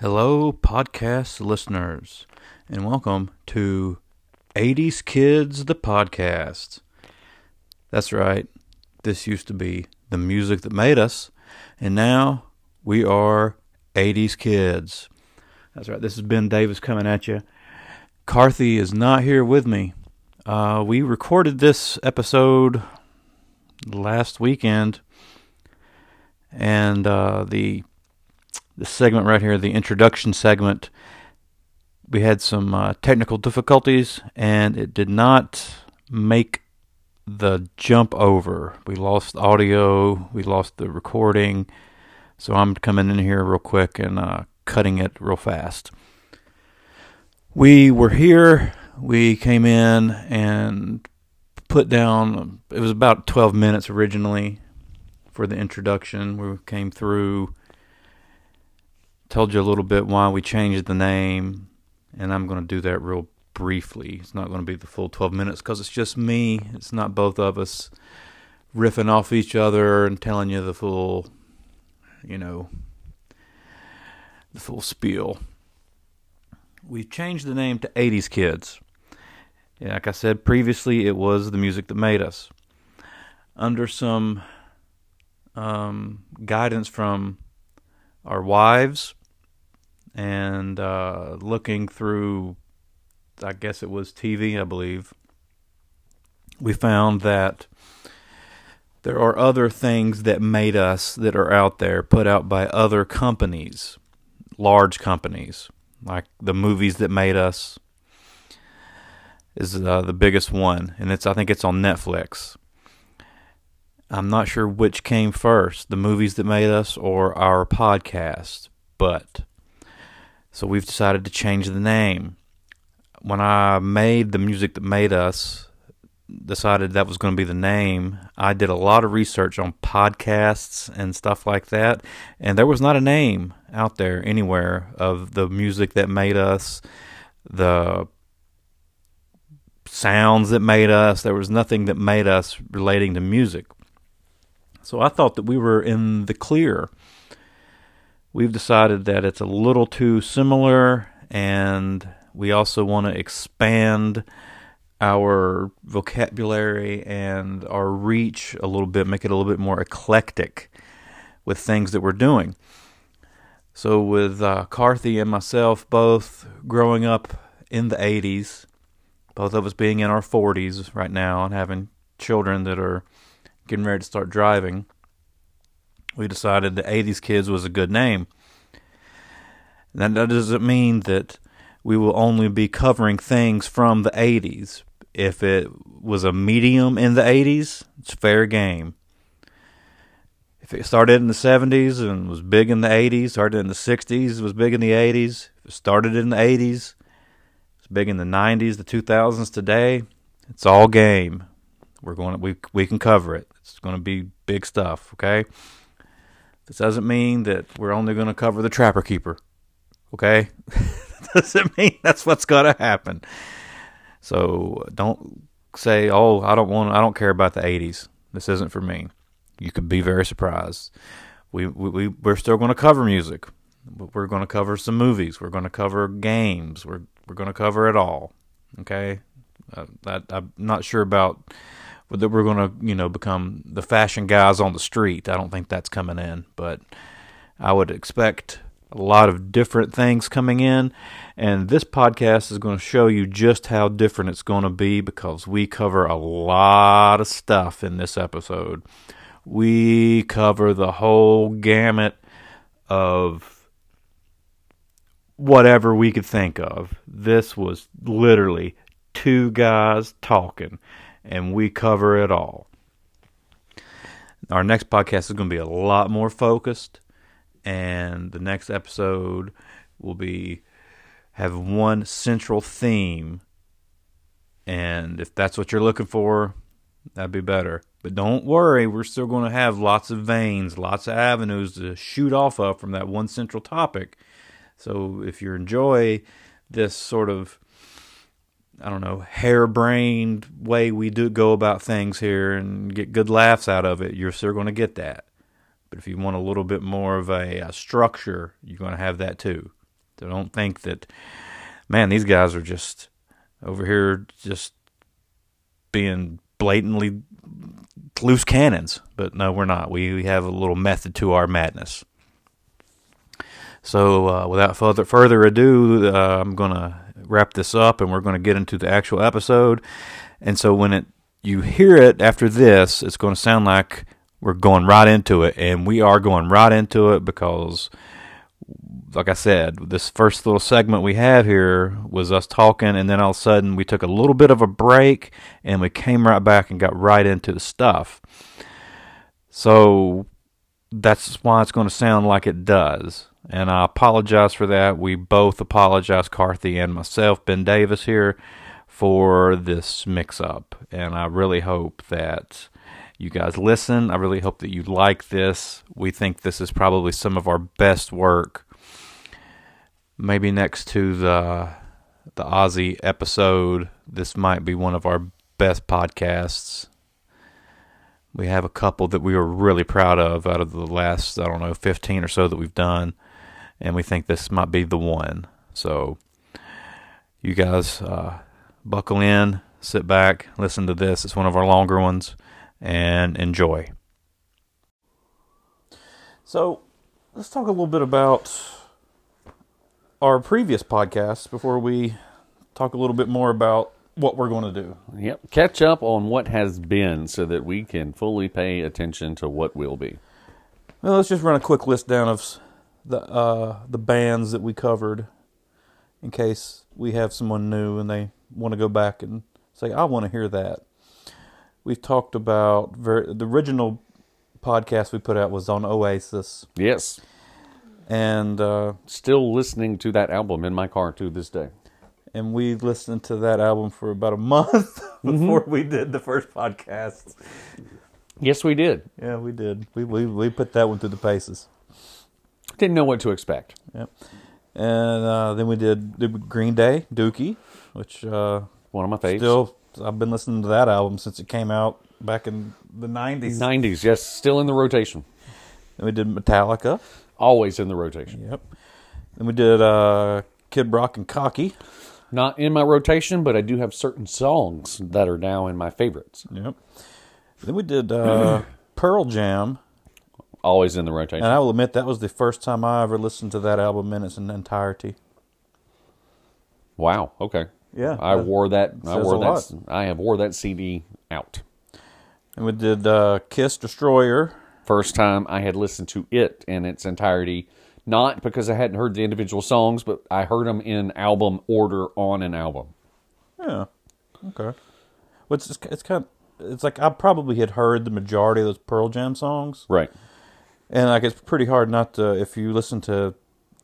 Hello, podcast listeners, and welcome to 80s Kids, the podcast. That's right, this used to be the music that made us, and now we are 80s Kids. That's right, this is Ben Davis coming at you. Karthy is not here with me. Uh, we recorded this episode last weekend, and uh, the this segment right here, the introduction segment, we had some uh, technical difficulties and it did not make the jump over. We lost audio, we lost the recording. So I'm coming in here real quick and uh, cutting it real fast. We were here, we came in and put down, it was about 12 minutes originally for the introduction. We came through told you a little bit why we changed the name, and I'm going to do that real briefly. It's not going to be the full 12 minutes because it's just me. It's not both of us riffing off each other and telling you the full, you know, the full spiel. We've changed the name to 80s Kids. Like I said previously, it was the music that made us. Under some um, guidance from our wives and uh, looking through, I guess it was TV, I believe, we found that there are other things that made us that are out there, put out by other companies, large companies, like the movies that made us is uh, the biggest one, and it's I think it's on Netflix. I'm not sure which came first, the movies that made us or our podcast, but so we've decided to change the name. When I made the music that made us, decided that was going to be the name, I did a lot of research on podcasts and stuff like that, and there was not a name out there anywhere of the music that made us, the sounds that made us. There was nothing that made us relating to music. So I thought that we were in the clear we've decided that it's a little too similar and we also want to expand our vocabulary and our reach a little bit, make it a little bit more eclectic with things that we're doing. So, with uh, Karthy and myself both growing up in the 80s, both of us being in our 40s right now and having children that are getting ready to start driving, we decided the 80s Kids was a good name. Now, that doesn't mean that we will only be covering things from the 80s. If it was a medium in the 80s, it's fair game. If it started in the 70s and was big in the 80s, started in the 60s, was big in the 80s, if it started in the 80s, it's big in the 90s, the 2000s today, it's all game. We're going to, we we can cover it. It's going to be big stuff, okay? This doesn't mean that we're only going to cover the Trapper Keeper. Okay? doesn't mean that's what's going to happen. So don't say, "Oh, I don't want I don't care about the 80s. This isn't for me." You could be very surprised. We we we're still going to cover music. We're going to cover some movies. We're going to cover games. We're we're going to cover it all. Okay? Uh, I'm not sure about that we're going to, you know, become the fashion guys on the street. I don't think that's coming in, but I would expect a lot of different things coming in. And this podcast is going to show you just how different it's going to be because we cover a lot of stuff in this episode. We cover the whole gamut of whatever we could think of. This was literally two guys talking and we cover it all. Our next podcast is going to be a lot more focused, and the next episode will be have one central theme. And if that's what you're looking for, that'd be better. But don't worry, we're still going to have lots of veins, lots of avenues to shoot off of from that one central topic. So if you enjoy this sort of I don't know, harebrained way we do go about things here and get good laughs out of it, you're still going to get that. But if you want a little bit more of a, a structure, you're going to have that too. So don't think that, man, these guys are just over here just being blatantly loose cannons. But no, we're not. We, we have a little method to our madness. So, uh, without further further ado, uh, I'm gonna wrap this up, and we're gonna get into the actual episode. And so, when it you hear it after this, it's going to sound like we're going right into it, and we are going right into it because, like I said, this first little segment we had here was us talking, and then all of a sudden we took a little bit of a break, and we came right back and got right into the stuff. So that's why it's going to sound like it does. And I apologize for that. We both apologize, Karthy and myself, Ben Davis here, for this mix up. And I really hope that you guys listen. I really hope that you like this. We think this is probably some of our best work. Maybe next to the the Ozzy episode, this might be one of our best podcasts. We have a couple that we were really proud of out of the last, I don't know, 15 or so that we've done. And we think this might be the one. So, you guys uh, buckle in, sit back, listen to this. It's one of our longer ones, and enjoy. So, let's talk a little bit about our previous podcasts before we talk a little bit more about what we're going to do. Yep. Catch up on what has been so that we can fully pay attention to what will be. Well, let's just run a quick list down of the uh, the bands that we covered, in case we have someone new and they want to go back and say, "I want to hear that." We've talked about very, the original podcast we put out was on Oasis, Yes. and uh, Still listening to that album in my car to this day. and we listened to that album for about a month before we did the first podcast. Yes, we did. Yeah, we did. We we we put that one through the paces. Didn't know what to expect. Yep. And uh, then we did, did Green Day, Dookie, which uh, One of my faves. still I've been listening to that album since it came out back in the nineties. 90s, yes, still in the rotation. Then we did Metallica. Always in the rotation. Yep. Then we did uh, Kid Rock and Cocky. Not in my rotation, but I do have certain songs that are now in my favorites. Yep. Then we did uh, Pearl Jam, Always in the rotation. and I will admit that was the first time I ever listened to that album in its entirety. wow. Okay. Yeah, I wore that. I wore that. I have wore that CD out. And we did uh, Kiss Destroyer. First time I had listened to it in its entirety, not because I hadn't heard the individual songs, but I heard them in album order on an album. Yeah. Okay. Well, it's it's kind of it's like I probably had heard the majority of those Pearl Jam songs, Right. And like it's pretty hard not to if you listen to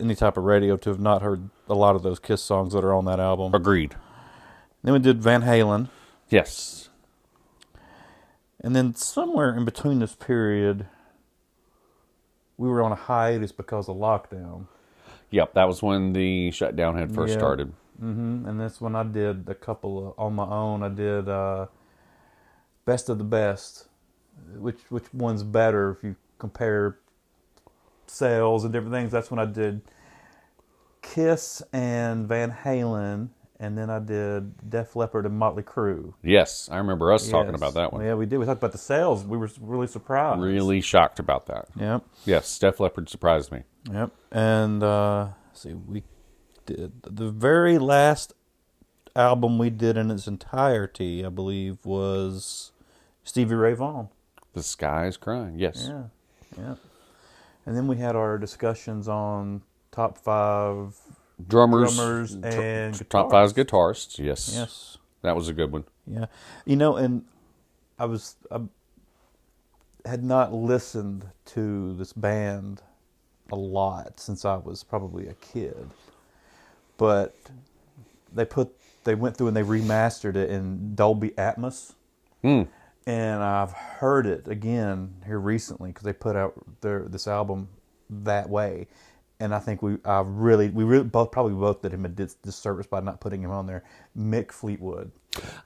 any type of radio to have not heard a lot of those Kiss songs that are on that album. Agreed. Then we did Van Halen, Yes. and then somewhere in between this period, we were on a hiatus because of lockdown. Yep. That was when the shutdown had first Yeah. started. hmm And that's when I did a couple of, on my own. I did uh, best of the best. Which which one's better if you compare sales and different things? That's when I did Kiss and Van Halen, and then I did Def Leppard and Motley Crue. Yes, I remember us talking about that one. Yeah, we did. We talked about the sales. We were really surprised. Really shocked about that. Yep. Yes, Def Leppard surprised me. Yep. And uh, see, we did the very last album we did in its entirety, I believe, was Stevie Ray Vaughan. The sky is crying. Yes. Yeah. Yeah. And then we had our discussions on top five. Drummers, Drummers and tr- top five guitarists. Yes. Yes. That was a good one. Yeah. You know, and I was I had not listened to this band a lot since I was probably a kid. But they put they went through and they remastered it in Dolby Atmos. Hmm. And I've heard it again here recently because they put out their this album that way, and I think we I really we really both probably both did him a dis- disservice by not putting him on there. Mick Fleetwood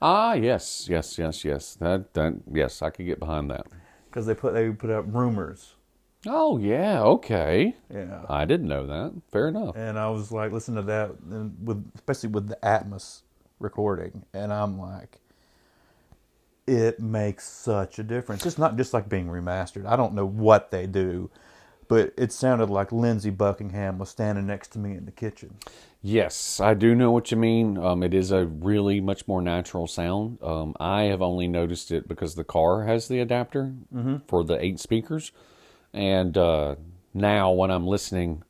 Ah, yes, yes, yes, yes. That, that, yes, I could get behind that. because they put they put out rumors, Oh yeah, okay. Yeah. I didn't know that. Fair enough. and I was like listen to that, and with especially with the Atmos recording, and I'm like, it makes such a difference. It's not just like being remastered. I don't know what they do, but it sounded like Lindsey Buckingham was standing next to me in the kitchen. Yes, I do know what you mean. Um, it is a really much more natural sound. Um, I have only noticed it because the car has the adapter for the eight speakers, and uh, now when I'm listening,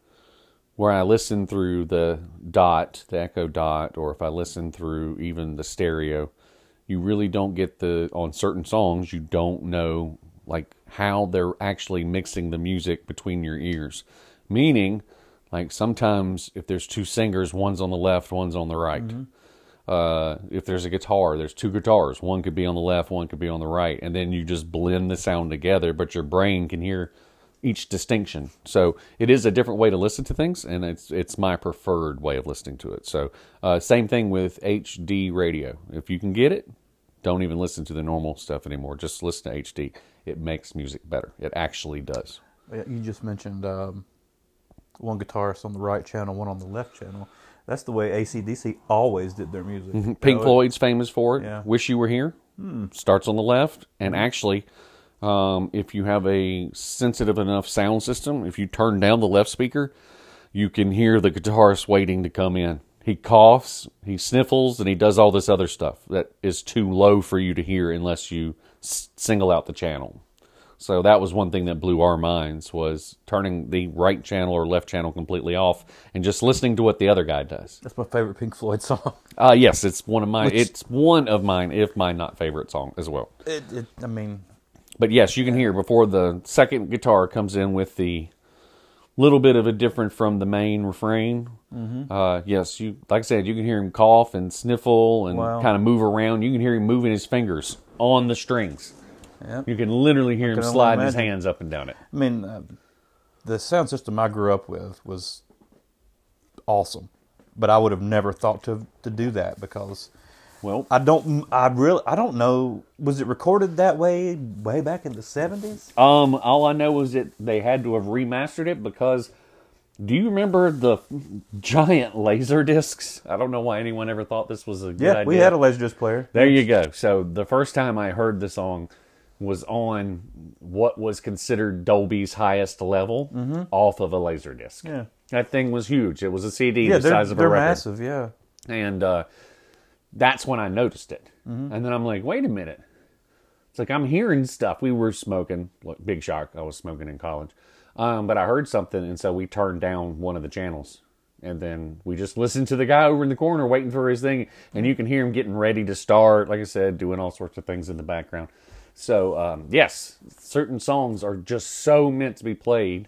where I listen through the dot, the Echo Dot, or if I listen through even the stereo, you really don't get the on certain songs. You don't know like how they're actually mixing the music between your ears, meaning. Like sometimes, if there's two singers, one's on the left, one's on the right. Uh, if there's a guitar, there's two guitars. One could be on the left, one could be on the right, and then you just blend the sound together. But your brain can hear each distinction. So it is a different way to listen to things, and it's it's my preferred way of listening to it. So uh, same thing with HD radio. If you can get it, don't even listen to the normal stuff anymore. Just listen to HD. It makes music better. It actually does. You just mentioned um, one guitarist on the right channel, one on the left channel. That's the way ACDC always did their music. Pink You know, Floyd's famous for it. Yeah. Wish You Were Here starts on the left, and actually, um, if you have a sensitive enough sound system, if you turn down the left speaker, you can hear the guitarist waiting to come in. He coughs, he sniffles, and he does all this other stuff that is too low for you to hear unless you s- single out the channel. So that was one thing that blew our minds was turning the right channel or left channel completely off and just listening to what the other guy does. That's my favorite Pink Floyd song. Uh, yes, it's one of mine. It's one of mine, if my not favorite song as well. It, it, I mean, But yes, you can hear before the second guitar comes in with the little bit of a different from the main refrain. Mm-hmm. Uh, yes, you like I said, you can hear him cough and sniffle and Wow. kind of move around. You can hear him moving his fingers on the strings. yeah. You can literally hear him sliding his hands up and down it. I mean, uh, the sound system I grew up with was awesome, but I would have never thought to to do that because Well, I don't. I really. I don't know. Was it recorded that way way back in the seventies? Um, all I know is that they had to have remastered it because do you remember the giant laser discs? I don't know why anyone ever thought this was a good Yeah, idea. we had a laser disc player. There you go. So the first time I heard the song was on what was considered Dolby's highest level off of a laser disc. Mm-hmm. Yeah. That thing was huge. It was a CD Yeah, the they're, size of a they're record massive. Yeah, and uh, that's when I noticed it. Mm-hmm. And then I'm like, wait a minute. It's like I'm hearing stuff. We were smoking, look, big shock. I was smoking in college, um, but I heard something, and so we turned down one of the channels, and then we just listened to the guy over in the corner waiting for his thing, and you can hear him getting ready to start. Like I said, doing all sorts of things in the background. So um, yes, certain songs are just so meant to be played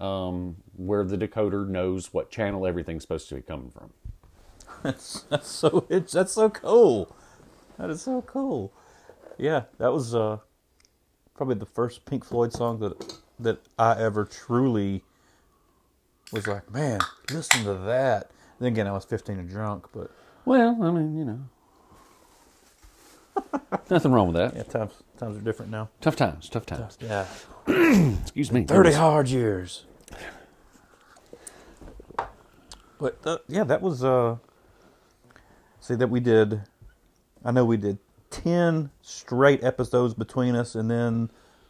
um, where the decoder knows what channel everything's supposed to be coming from. That's, that's so. It's that's so cool. That is so cool. Yeah, that was uh, probably the first Pink Floyd song that that I ever truly was like, man, listen to that. Then again, I was fifteen and drunk, but Well, I mean, you know, nothing wrong with that. yeah, times times are different now. Tough times, tough times. Yeah, Excuse me. thirty hard years. But uh, yeah, that was uh. See that we did. I know we did ten straight episodes between us, and then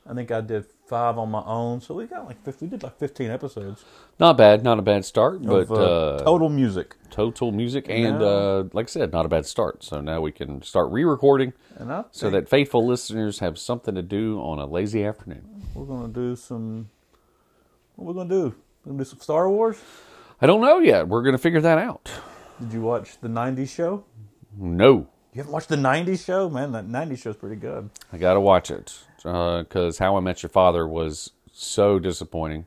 I think I did five on my own. So we got like 50, we did like fifteen episodes Not bad, not a bad start, but uh, uh, total music. total music and Yeah. uh, like I said, not a bad start. So now we can start re-recording And I so that faithful listeners have something to do on a lazy afternoon. we're gonna do some. What we're gonna do? We're gonna do some Star Wars. I don't know yet. We're gonna figure that out. Did you watch the '90s show? No, You haven't watched the '90s show, man. That '90s show's pretty good. I gotta watch it because How I Met Your Father was so disappointing.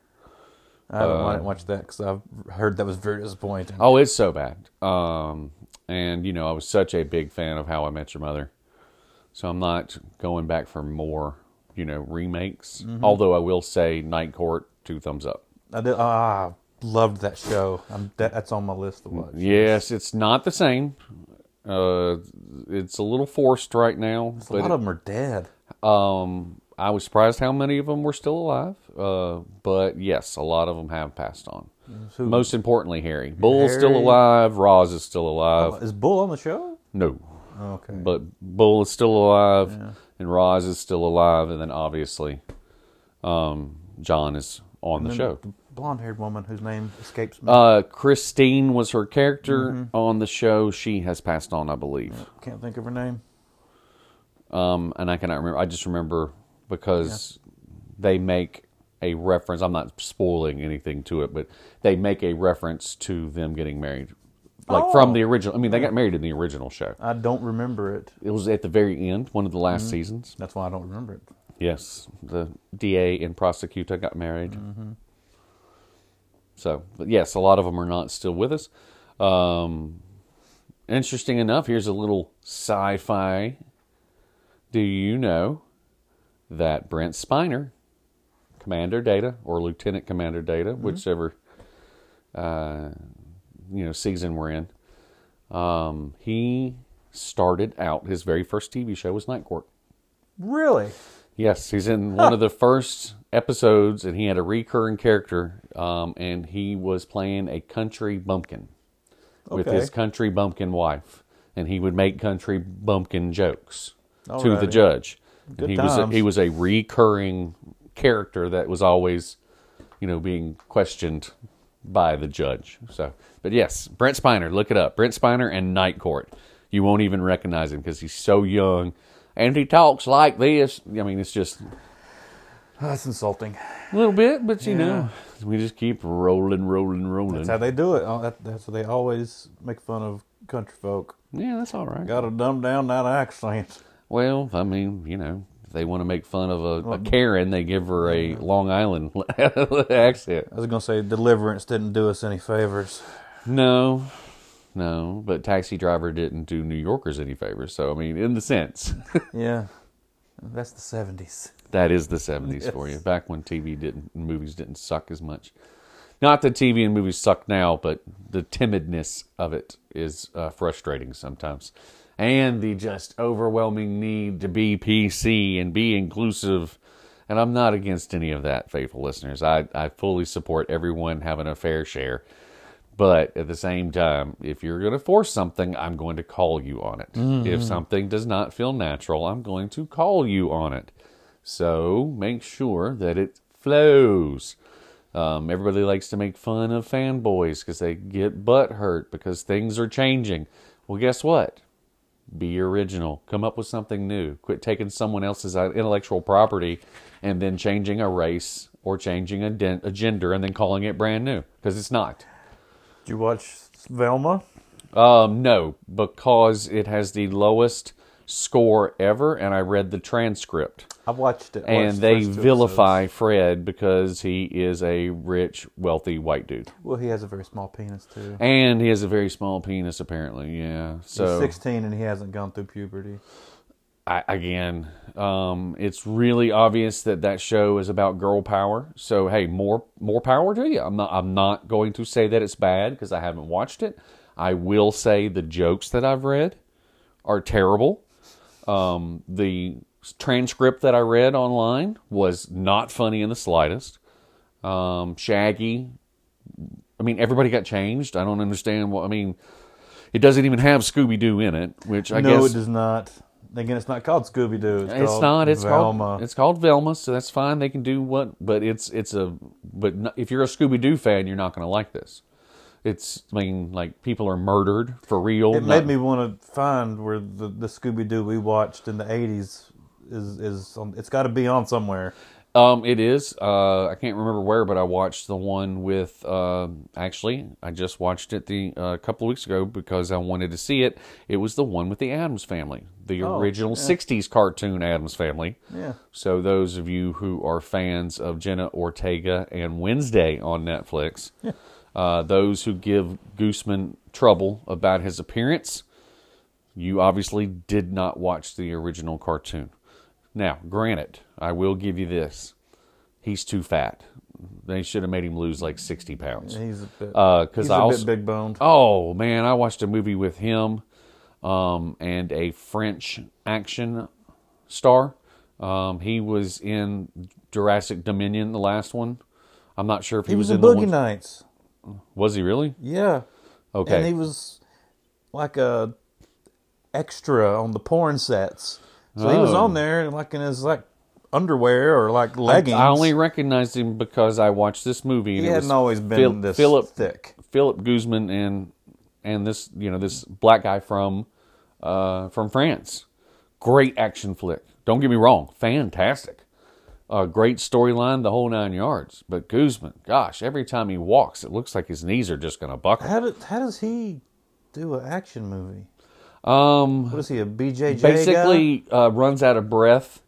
I haven't I didn't that because I've heard that was very disappointing. Oh, it's so bad. Um, and you know, I was such a big fan of How I Met Your Mother, so I'm not going back for more, you know, remakes. Although I will say, Night Court, two thumbs up. I did. Ah, loved that show. I'm, that, that's on my list to watch. Yes, it's not the same. Uh, it's a little forced right now, a lot of them are dead. um, I was surprised how many of them were still alive. Uh, but yes, a lot of them have passed on. Who- Most importantly, Harry. Bull's still alive. Roz is still alive. is Bull on the show? no, Oh, okay. but Bull is still alive, and Roz is still alive, and then obviously, um, John is on the show. The blonde-haired woman whose name escapes me. Uh, Christine was her character Mm-hmm. on the show. She has passed on, I believe. Can't think of her name. Um, and I cannot remember. I just remember because they make a reference. I'm not spoiling anything to it, but they make a reference to them getting married, like from Oh. the original. I mean, they got married in the original show. I don't remember it. It was at the very end, one of the Mm-hmm. last seasons. That's why I don't remember it. Yes, the DA and prosecutor got married. So, but yes, a lot of them are not still with us. Um, interesting enough, here's a little sci-fi. Do you know that Brent Spiner, Commander Data or Lieutenant Commander Data, whichever uh, you know season we're in, um, he started out his very first TV show was Night Court. Really? Yes, he's in one of the first episodes, and he had a recurring character, um, and he was playing a country bumpkin with his country bumpkin wife, and he would make country bumpkin jokes to the Alrighty. judge. And Good he was a, he was a recurring character that was always, you know, being questioned by the judge. So, but yes, Brent Spiner, look it up. Brent Spiner and Night Court. You won't even recognize him because he's so young, and he talks like this. I mean, it's just That's insulting. a little bit, but you know, we just keep rolling, rolling, rolling. That's how they do it. Oh, that's how they always make fun of country folk. yeah, that's all right. Got to dumb down that accent. Well, I mean, you know, if they want to make fun of a, a Karen, they give her a Long Island accent. I was gonna say Deliverance didn't do us any favors. No, no, but Taxi Driver didn't do New Yorkers any favors. So, I mean, in the sense, Yeah, that's the seventies. That is the 70s for you. Back when TV didn't, movies didn't suck as much. Not that TV and movies suck now, but the timidness of it is uh, frustrating sometimes. And the just overwhelming need to be PC and be inclusive. And I'm not against any of that, faithful listeners. I, I fully support everyone having a fair share. But at the same time, if you're going to force something, I'm going to call you on it. If something does not feel natural, I'm going to call you on it. So make sure that it flows. Um, everybody likes to make fun of fanboys because they get butt hurt because things are changing. Well, guess what? Be original. Come up with something new. Quit taking someone else's intellectual property and then changing a race or changing a, a gender and then calling it brand new because it's not. Did you watch Velma? Um, no, because it has the lowest score ever, and I read the transcript. I've watched it. And watched they two vilify episodes. Fred because he is a rich, wealthy white dude, Well, he has a very small penis too. and he has a very small penis. Apparently, yeah. So He's sixteen and he hasn't gone through puberty. I, again, um, it's really obvious that that show is about girl power. So hey, more more power to you. I'm not I'm not going to say that it's bad because I haven't watched it. I will say the jokes that I've read are terrible. Um, the transcript that I read online was not funny in the slightest. Um, Shaggy, I mean, everybody got changed. I don't understand what I mean. It doesn't even have Scooby Doo in it, which I no, guess it does not. Again, it's not called Scooby Doo. It's, it's called not. It's Velma. called. It's called Velma, so that's fine. They can do what, but it's it's a. But if you're a Scooby Doo fan, you're not going to like this. It's. I mean, like people are murdered for real. It made me want to find where the, the Scooby Doo we watched in the '80s is is. On, it's got to be on somewhere. Um, it is. Uh, I can't remember where, but I watched the one with. Uh, actually, I just watched it the uh, a couple of weeks ago because I wanted to see it. It was the one with the Addams Family, the Oh, original '60s cartoon Addams Family. Yeah. So those of you who are fans of Jenna Ortega and Wednesday on Netflix, uh, those who give Guzman trouble about his appearance, you obviously did not watch the original cartoon. Now, granted, I will give you this: he's too fat. They should have made him lose like sixty pounds. He's a bit. Because he's I a also, bit big boned. Oh man, I watched a movie with him um, and a French action star Um, he was in Jurassic Dominion, the last one. I'm not sure if he, He was, in in the Boogie one- Nights. Was he really? Yeah. Okay. And he was like a extra on the porn sets. So he was Oh. on there like in his like underwear or like I, leggings. I only recognized him because I watched this movie. he and it hadn't was always been Phil- this Philip thick. Philip Guzman and and this you know this black guy from uh, from France. Great action flick. Don't get me wrong, fantastic. Uh, great storyline, the whole nine yards. But Guzman, gosh, every time he walks, it looks like his knees are just going to buckle. How did how does he do an action movie? Um, What is he a BJJ guy? basically uh, runs out of breath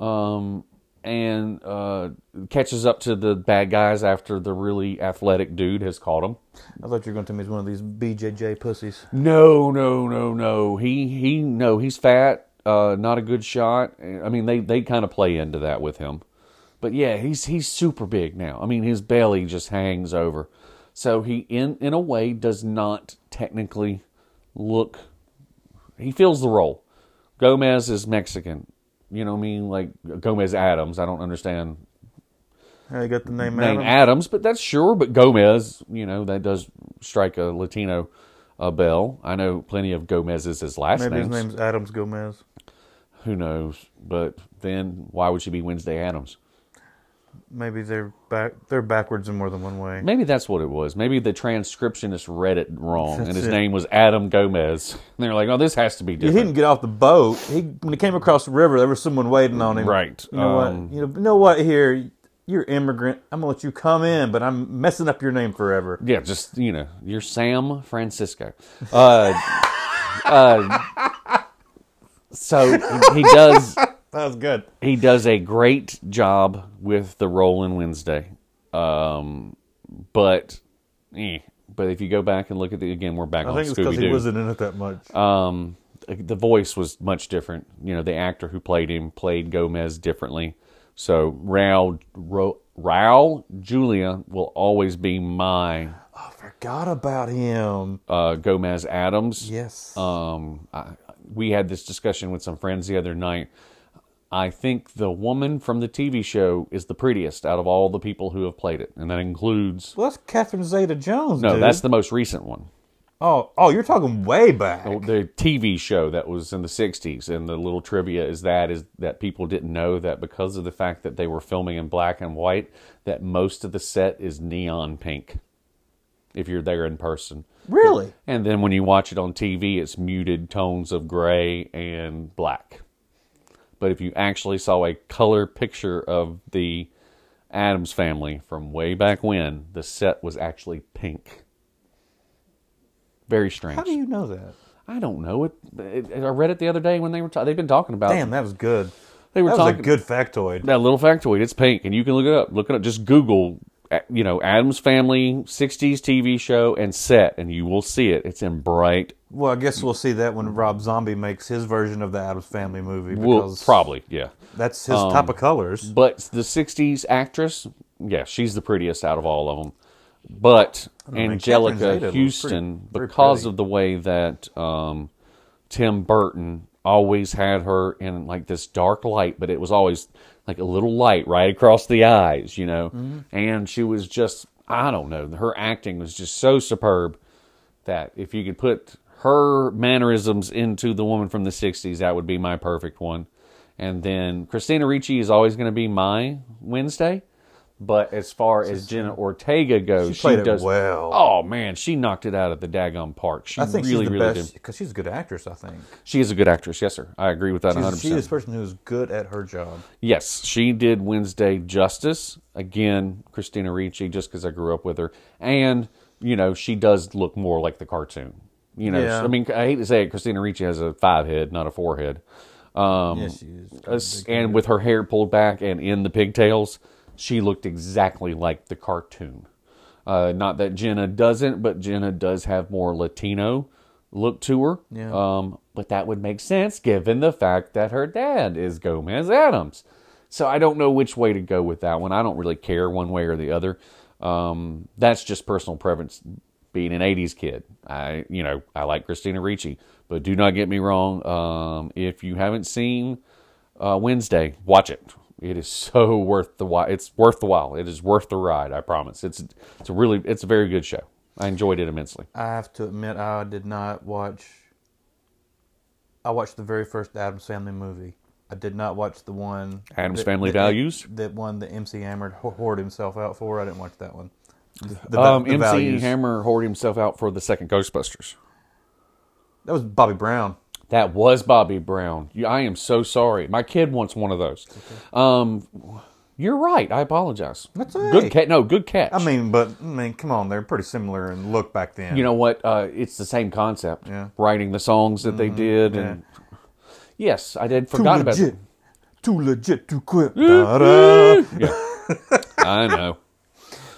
um, and uh, catches up to the bad guys after the really athletic dude has caught him. I thought you were going to tell me he's one of these BJJ pussies. No, no, no, no. He he no, he's fat. Uh, not a good shot. I mean, they they kind of play into that with him. But yeah, he's he's super big now. I mean, his belly just hangs over. So he in in a way does not technically look he fills the role. Gomez is Mexican. You know what I mean? Like Gomez Addams. I don't understand I got the name, name Addams? Addams, but that's sure. But Gomez, you know, that does strike a Latino uh, bell. I know plenty of Gomez's as last name. Maybe names. his name's Addams Gomez. Who knows? But then why would she be Wednesday Addams? Maybe they're back. They're backwards in more than one way. Maybe that's what it was. Maybe the transcriptionist read it wrong, and his it. name was Adam Gomez. And they're like, "Oh, this has to be different. He different." didn't get off the boat. He when he came across the river, there was someone waiting on him. Right. You know Um, what? You know, you know what? Here, you're immigrant. I'm gonna let you come in, but I'm messing up your name forever. Yeah, just you know, you're Sam Francisco. Uh, uh, so he does. That was good. he does a great job with the role in Wednesday. Um, but, eh. but if you go back and look at the again, we're back I on think it's Scooby because he wasn't in it that much. Um, the voice was much different. You know, the actor who played him played Gomez differently. So Raul Ro, Raul Julia will always be my I forgot about him. uh, Gomez Addams. Yes. Um, I, we had this discussion with some friends the other night. I think the woman from the TV show is the prettiest out of all the people who have played it, and that includes. well, that's Catherine Zeta-Jones. No, dude. that's the most recent one. Oh, oh, you're talking way back. Oh, the TV show that was in the '60s, and the little trivia is that is that people didn't know that because of the fact that they were filming in black and white, that most of the set is neon pink. If you're there in person, Really? And then when you watch it on TV, it's muted tones of gray and black. But if you actually saw a color picture of the Addams family from way back when, the set was actually pink. Very strange. How do you know that? I don't know it, it. I read it the other day when they were. ta- they've been talking about. Damn, that was good. they were That was a talking good factoid. that little factoid. It's pink, and you can look it up. Look it up. Just Google, you know, Addams Family '60s TV show and set, and you will see it. It's in bright Well, I guess we'll see that when Rob Zombie makes his version of the Addams Family movie. Well, probably, yeah. that's his type of colors. But the '60s actress, yeah, she's the prettiest out of all of them. But know, man, Catherine Anjelica Huston, pretty- pretty because pretty. of the way that um, Tim Burton always had her in like this dark light, but it was always like a little light right across the eyes, you know. Mm-hmm. And she was just, I don't know, her acting was just so superb that if you could put her mannerisms into the woman from the 60s, that would be my perfect one. And then Christina Ricci is always going to be my Wednesday. But as far as Jenna Ortega goes, She played it does well. Oh man, she knocked it out of the daggone park. She I think really, she's the really best did. because she's a good actress. I think She is a good actress. Yes, sir. I agree with that One hundred percent. she's percent. a person who's good at her job. Yes, she did Wednesday justice. Again, Christina Ricci, just because I grew up with her. And, you know, she does look more like the cartoon. You know, Yeah. I mean, I hate to say it, Christina Ricci has a five head, not a four head. Um, yes, she is. And with her hair pulled back and in the pigtails, she looked exactly like the cartoon. Uh, not that Jenna doesn't, but Jenna does have more Latino look to her. Yeah. Um, but that would make sense given the fact that her dad is Gomez Addams. So I don't know which way to go with that one. I don't really care one way or the other. Um, that's just personal preference. Being an '80s kid, I you know I like Christina Ricci, but do not get me wrong. Um, if you haven't seen uh, Wednesday. Watch it. It is so worth the while. It's worth the while. It is worth the ride. I promise. It's it's a really it's a very good show. I enjoyed it immensely. I have to admit, I did not watch. I watched the very first Addams Family movie. I did not watch the one Addams Family Values? That one that MC Hammer whored himself out for. I didn't watch that one. The, the, Um, the MC Values. Hammer whored himself out for the second Ghostbusters. That was Bobby Brown. That was Bobby Brown. I am so sorry. My kid wants one of those. Um, you're right. I apologize. That's all good right. catch. No, good catch. I mean, but I mean, come on, they're pretty similar in look back then. you know what? Uh, it's the same concept. Yeah. Mm-hmm. Writing the songs that they did, and yes, I did forgot too about legit, too legit to quit. Yeah, I know.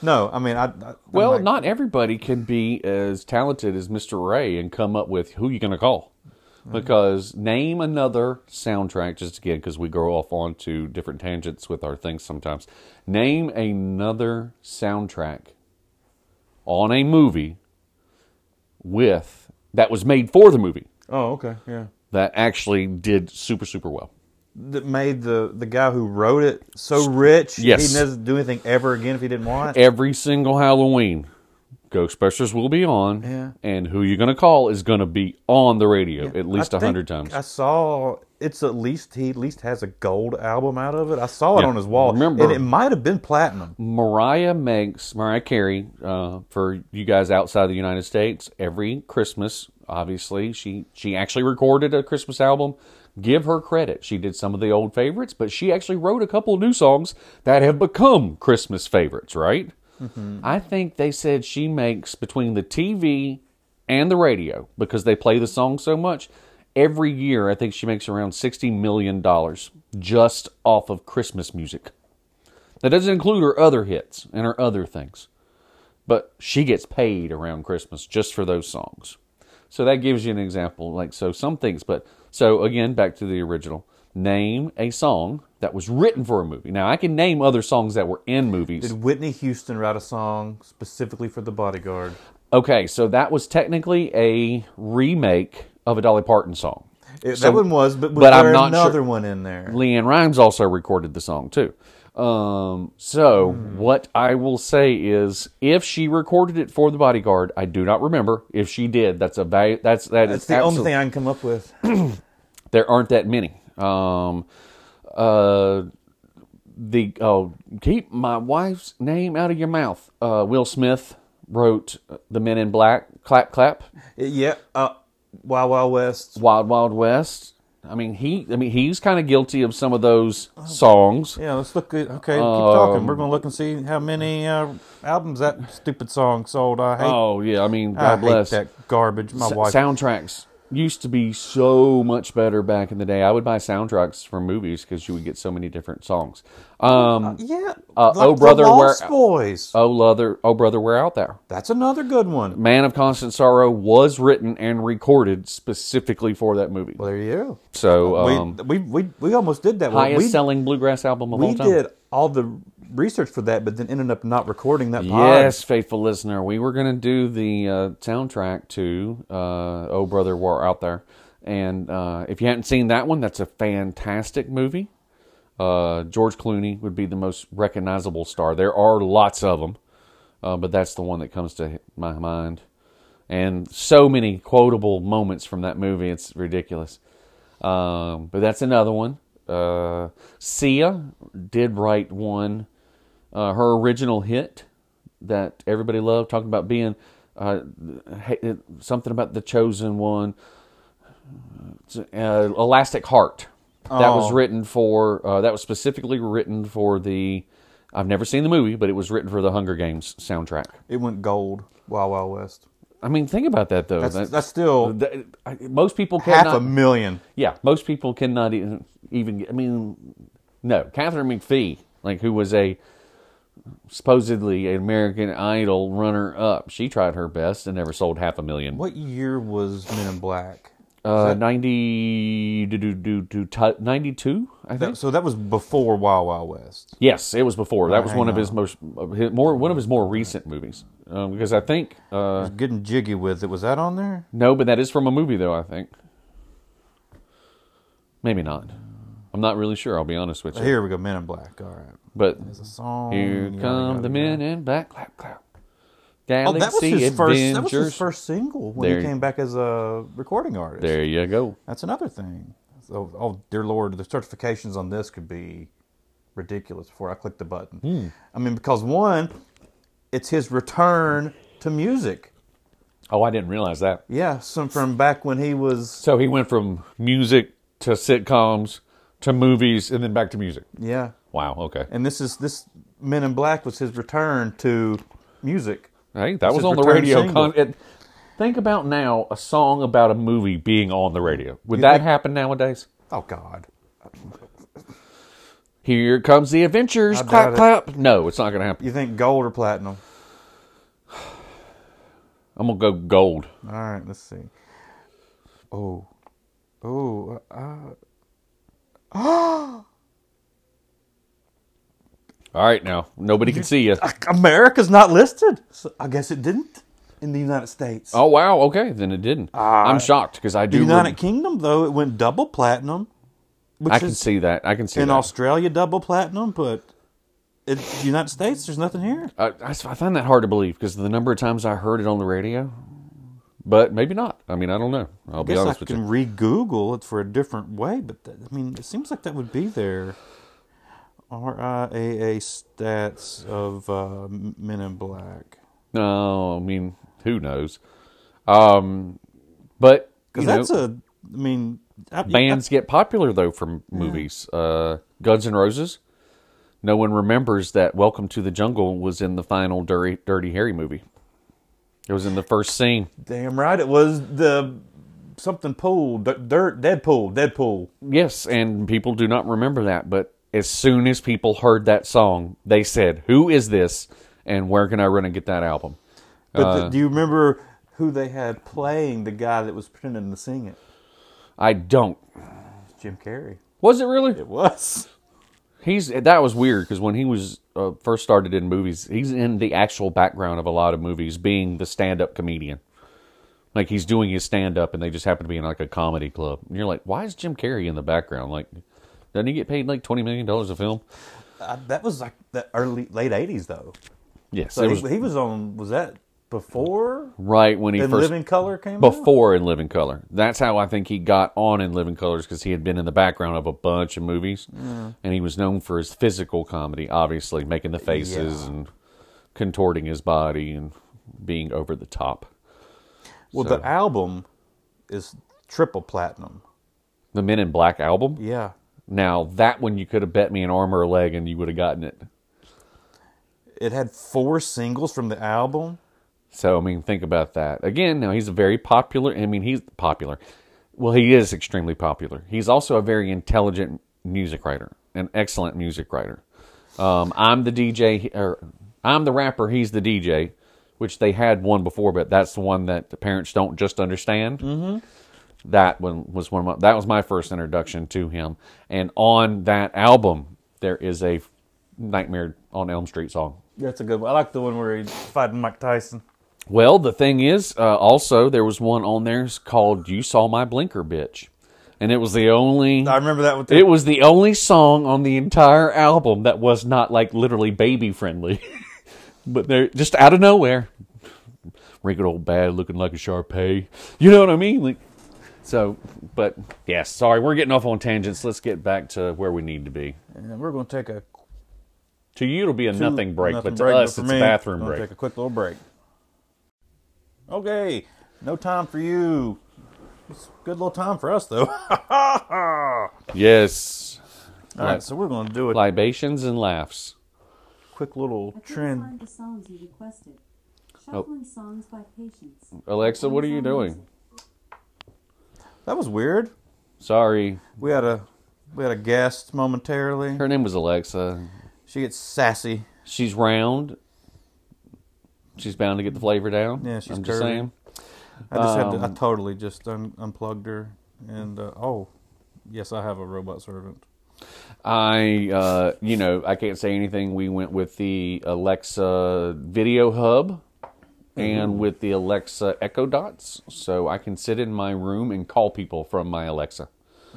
No, I mean, I. I Well, like, not everybody can be as talented as Mr. Ray and come up with who you going to call. Mm-hmm. Because name another soundtrack, just again, because we go off onto different tangents with our things sometimes. Name another soundtrack on a movie with that was made for the movie Oh, okay, yeah. that actually did super super well. That made the the guy who wrote it so rich. Yes. he doesn't do anything ever again if he didn't want. Every single Halloween, Ghostbusters will be on, Yeah. and who you're going to call is going to be on the radio at least a hundred times. I saw it's at least he at least has a gold album out of it. I saw it Yeah. on his wall, Remember- and it might have been platinum. Mariah makes Mariah Carey uh, for you guys outside the United States every Christmas. Obviously, she she actually recorded a Christmas album. Give her credit; she did some of the old favorites, but she actually wrote a couple of new songs that have become Christmas favorites. Right? Mm-hmm. I think they said she makes between the TV and the radio because they play the song so much. Every year, I think she makes around sixty million dollars just off of Christmas music. That doesn't include her other hits and her other things. But she gets paid around Christmas just for those songs. So that gives you an example. Like, so some things, but so again, back to the original. Name a song that was written for a movie. Now, I can name other songs that were in movies. Did Whitney Houston write a song specifically for The Bodyguard? Okay, so that was technically a remake of a Dolly Parton song. It, So- that one was, but was but I'm not another sure- one in there? LeAnn Rimes also recorded the song too. Um, so what I will say is, if she recorded it for the Bodyguard, I do not remember. If she did, that's a value. That's that That's is the only thing I can come up with. There aren't that many. Um, uh, the oh, keep my wife's name out of your mouth. Uh, Will Smith wrote the Men in Black. Clap clap. yeah, uh, Wild Wild West. Wild Wild West. I mean, he. I mean, he's kind of guilty of some of those songs. Yeah, let's look at. Okay, keep Um, talking. We're gonna look and see how many uh, albums that stupid song sold. I hate. Oh yeah, I mean, I God hate bless. that garbage. My S- wife. soundtracks used to be so much better back in the day. I would buy soundtracks for movies because you would get so many different songs. Um, yeah. Uh, like Oh, the Brother, Lost Where- Boys. oh, brother, oh brother, we're out there. That's another good one. Man of Constant Sorrow was written and recorded specifically for that movie. Well, there you go. So, um, we, we we we almost did that. highest we selling bluegrass album of all time. we did all the research for that, but then ended up not recording that. pod. Yes, faithful listener. We were going to do the uh, soundtrack to uh, Oh Brother War Out There. And uh, if you hadn't seen that one, that's a fantastic movie. Uh, George Clooney would be the most recognizable star. There are lots of them, uh, but that's the one that comes to my mind. And so many quotable moments from that movie, it's ridiculous. Um, but that's another one. Uh, Sia did write one, uh, her original hit that everybody loved, talking about being uh, something about the chosen one. Uh, Elastic Heart. That was Oh. written for. Uh, that was specifically written for the. I've never seen the movie, but it was written for the Hunger Games soundtrack. it went gold. Wild Wild West. I mean, think about that though. That's That- that's still that- most people half cannot. a million. Yeah, most people cannot even, even. get- I mean, no. Katharine McPhee, like who was a supposedly an American Idol runner-up, she tried her best and never sold half a million. What year was Men in Black? Uh, ninety do do do do t- ninety-two, I think. That, so that was before Wild Wild West. yes, it was before. That was one of his most his, more one of his more recent movies. Um, because I think uh, Getting jiggy with it. Was that on there? no, but that is from a movie though. I think maybe not. I'm not really sure. I'll be honest with you. Here we go, Men in Black. All right. But There's a song. here come the men in black. Clap, clap. Galaxy Oh, that was his first. That was his first single when There- he came back as a recording artist. There you go. That's another thing. So, oh dear Lord, the certifications on this could be ridiculous before I click the button. Hmm. I mean, because one, it's his return to music. Oh, I didn't realize that. Yeah, some from back when he was. So he went from music to sitcoms to movies and then back to music. Yeah, Wow. Okay. and this is this Men in Black was his return to music. Hey, that was on the radio. Con- it, think about now a song about a movie being on the radio. Would that happen nowadays? Oh God, Here comes the adventures. I clap, doubt it. clap. No, it's not going to happen. you think gold or platinum? I'm going to go gold. All right, let's see. Oh, oh, uh, All right, now nobody can see you. America's not listed. So I guess it didn't in the United States. Oh wow. Okay, then it didn't. I'm shocked because I Uh, the do. United rem- Kingdom, though, it went double platinum. I can see that. I can see that in that. Australia double platinum, but in the United States, there's nothing here. I find that hard to believe because the number of times I heard it on the radio, but maybe not. I mean, I don't know. I'll I be guess I honest with can re-Google it for a different way, but that, I mean, it seems like that would be there. RIAA stats of uh, Men in Black. No, I mean, who knows? Um, but Because know, that's a, I mean, I, bands get popular though from movies. Uh, Guns N' Roses. No one remembers that "Welcome to the Jungle" was in the final Dirty, Dirty Harry movie. It was in the first scene. damn right it was the something pool, dirt, Deadpool, Deadpool. Yes, and people do not remember that. But as soon as people heard that song, they said, "Who is this?" and "Where can I run and get that album?" But Uh, the, do you remember who they had playing the guy that was pretending to sing it? I don't. Jim Carrey. Was it really? It was. He's that was weird because when he was uh, first started in movies, he's in the actual background of a lot of movies, being the stand-up comedian. Like he's doing his stand-up, and they just happen to be in like a comedy club, and you're like, why is Jim Carrey in the background? Like, doesn't he get paid like twenty million dollars a film? Uh, that was like the early late '80s though. Yes, So he, was he was on. Was that before right when he In first Living Color came out? before in Living Color. That's how I think he got on in Living Colors because he had been in the background of a bunch of movies, and he was known for his physical comedy, obviously making the faces Yeah. and contorting his body and being over the top. Well, So- the album is triple platinum. The Men in Black album. Yeah. Now that one you could have bet me an arm or a leg and you would have gotten it. It had four singles from the album. So I mean, think about that. Again, now he's a very popular. I mean, he's popular. Well, he is extremely popular. He's also a very intelligent music writer, an excellent music writer. Um, I'm the DJ, or I'm the rapper. He's the DJ, which they had one before, but that's the one that the parents don't just understand. Mm-hmm. That one was one of my, that was my first introduction to him. And on that album, there is a Nightmare on Elm Street song. That's a good one. I like the one where he's fighting Mike Tyson. Well, the thing is, uh, also there was one on there called "You Saw My Blinker, Bitch," and it was the only. I remember that one too. It was the only song on the entire album that was not like literally baby friendly, but they're just out of nowhere. Wrinkled old bad, looking like a Shar-Pei. You know what I mean? Like, so, but yes, sorry, we're getting off on tangents. Let's get back to where we need to be. and we're going to take a To you, it'll be a nothing break, nothing but to break, us, for it's me, a bathroom break. Take a quick little break. Okay, no time for you. It's a good little time for us though. Yes, All right, so we're going to do it. libations and laughs. quick little trend. find the songs you requested. Oh. Songs by Patience. Alexa, what are you doing? That was weird. Sorry, We had a we had a guest momentarily. her name was Alexa. She gets sassy. She's round. She's bound to get the flavor down. Yeah, she's I'm just saying. I just had to, I Um, totally just un, unplugged her, and uh, oh, yes, I have a robot servant. I, uh, you know, I can't say anything. We went with the Alexa Video Hub and with the Alexa Echo Dots, so I can sit in my room and call people from my Alexa.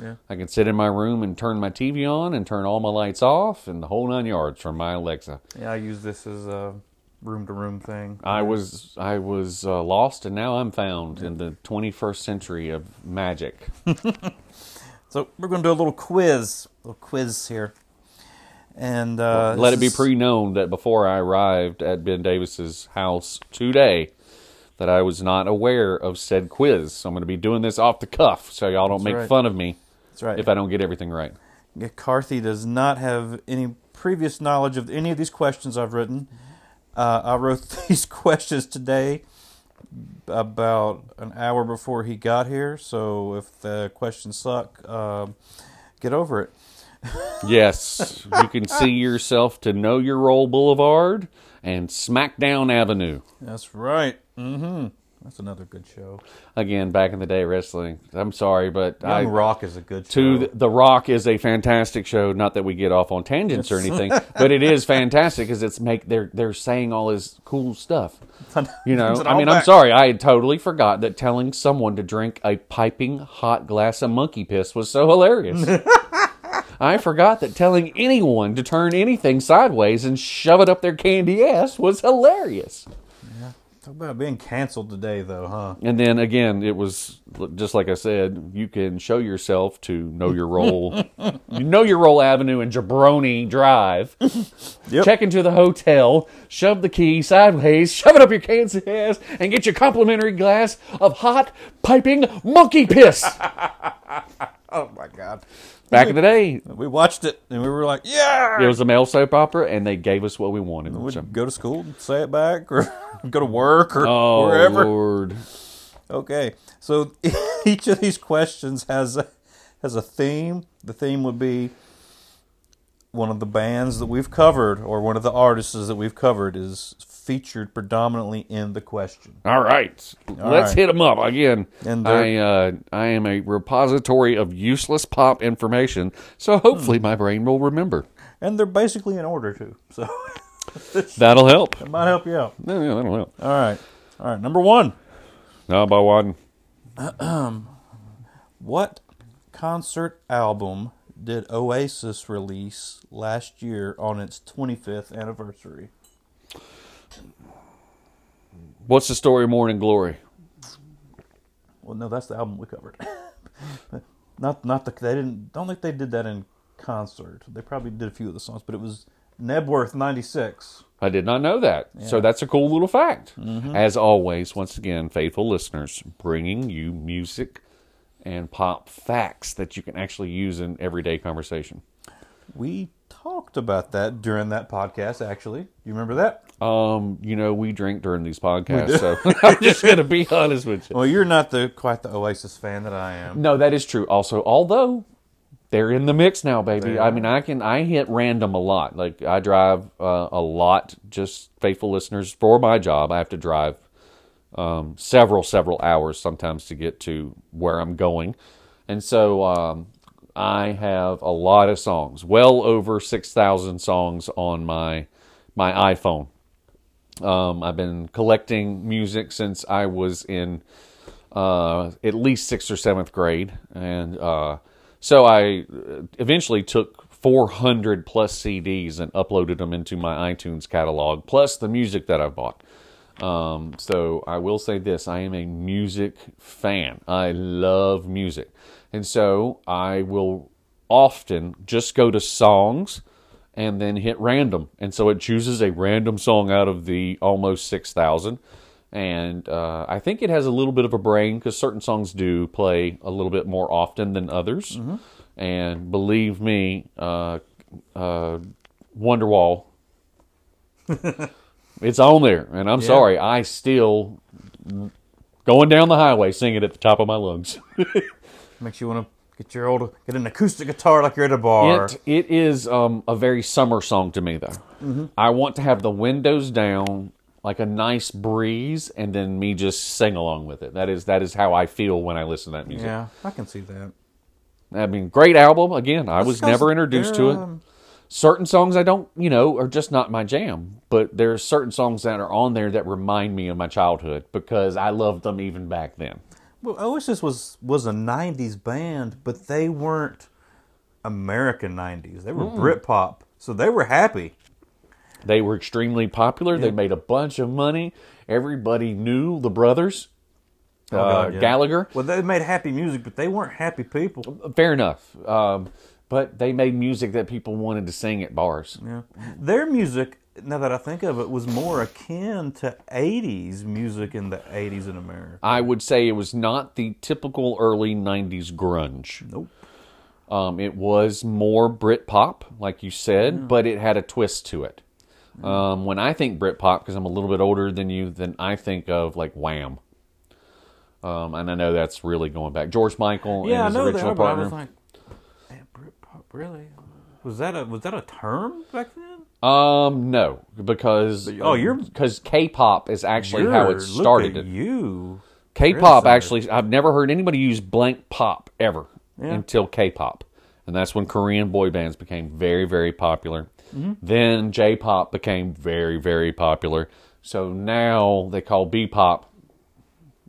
Yeah. I can sit in my room and turn my TV on and turn all my lights off and the whole nine yards from my Alexa. Yeah, I use this as a room to room thing. I was I was uh, lost and now I'm found in the 21st century of magic. So we're going to do a little quiz, a little quiz here, and uh, Let it be is- pre-known that before I arrived at Ben Davis's house today, that I was not aware of said quiz. So I'm going to be doing this off the cuff, so y'all don't make right. fun of me That's right. if I don't get everything right. Yeah, Karthy does not have any previous knowledge of any of these questions I've written. Uh, I wrote these questions today about an hour before he got here, so if the questions suck, um get over it. Yes, you can see yourself to Know Your Role Boulevard and Smackdown Avenue. That's right. Mm-hmm. That's another good show. Again, back in the day, wrestling. I'm sorry, but Young I, Rock is a good to show. the, the Rock is a fantastic show. Not that we get off on tangents or anything, but it is fantastic because it's make they're they're saying all this cool stuff. You know, I mean, I'm sorry, I had totally forgot that telling someone to drink a piping hot glass of monkey piss was so hilarious. I forgot that telling anyone to turn anything sideways and shove it up their candy ass was hilarious. Yeah. Talk about being canceled today, though, huh? And then again, it was just like I said, you can show yourself to know your role. you know your role avenue and Jabroni Drive. Yep. Check into the hotel, shove the key sideways, shove it up your cancer ass, and get your complimentary glass of hot, piping monkey piss. Oh my God! Back in the day, We watched it and we were like, "Yeah!" it was a male soap opera, and they gave us what we wanted. We'd So- go to school, and say it back, or go to work, or oh, wherever. Lord. Okay, so each of these questions has a, has a theme. The theme would be one of the bands that we've covered, or one of the artists that we've covered, is featured predominantly in the question. All right, let's right. hit them up again. And I uh, I am a repository of useless pop information, so hopefully my brain will remember. And they're basically in order too, so That'll help. it might help you out. Yeah, yeah, that'll help. All right, all right. Number one, Now, by one, what concert album did Oasis release last year on its 25th anniversary? What's the story of Morning Glory? Well, no, that's the album we covered. not, not the. They didn't. Don't think they did that in concert. They probably did a few of the songs, but it was Knebworth '96. I did not know that. So that's a cool little fact. Mm-hmm. As always, once again, faithful listeners, bringing you music and pop facts that you can actually use in everyday conversation. We talked about that during that podcast. Actually, you remember that? Um, you know, we drink during these podcasts, so I'm just going to be honest with you. Well, you're not the quite the Oasis fan that I am. No, that is true. Also, although they're in the mix now, baby. I mean, I can I hit random a lot. Like I drive uh, a lot. Just faithful listeners for my job. I have to drive um, several several hours sometimes to get to where I'm going, and so um, I have a lot of songs. Well over six thousand songs on my my iPhone. Um, I've been collecting music since I was in uh, at least sixth or seventh grade, and uh, so I uh, eventually took 400 plus CDs and uploaded them into my iTunes catalog, plus the music that I bought. Um, so I will say this: I am a music fan. I love music, and so I will often just go to songs and then hit random. And so it chooses a random song out of the almost 6,000. And uh, I think it has a little bit of a brain because certain songs do play a little bit more often than others. And believe me, uh, uh, Wonderwall, it's on there. And I'm Yeah. sorry, I still, going down the highway, sing it at the top of my lungs. Makes you want to get your old get an acoustic guitar like you're at a bar. It, it is um, a very summer song to me, though. I want to have the windows down, like a nice breeze, and then me just sing along with it. That is that is how I feel when I listen to that music. yeah, I can see that. I mean, great album. Again, I was never introduced to it. um, certain songs I don't, you know, are just not my jam. But there's certain songs that are on there that remind me of my childhood because I loved them even back then. Well, Oasis was was a '90s band, but they weren't American '90s. They were Britpop, so they were happy. They were extremely popular. They made a bunch of money. Everybody knew the brothers. uh, Oh, God, yeah. Gallagher. Well, they made happy music, but they weren't happy people. Fair enough. Um, but they made music that people wanted to sing at bars. Yeah. Their music, now that I think of it, was more akin to '80s music in the '80s in America. I would say it was not the typical early 90s grunge. Nope. Um, it was more Britpop, like you said, but it had a twist to it. Um, when I think Britpop, because I'm a little bit older than you, then I think of like Wham. Um, and I know that's really going back. George Michael Yeah, and his know original that, but I partner. was like, Britpop, really? Was that a was that a term back then? Um, no, because Oh, you're- because K-pop is actually how it started. Look at you. K-pop actually, I've never heard anybody use blank pop ever Yeah. until K-pop, and that's when Korean boy bands became very, very popular. Mm-hmm. Then J-pop became very, very popular. So now they call B-pop.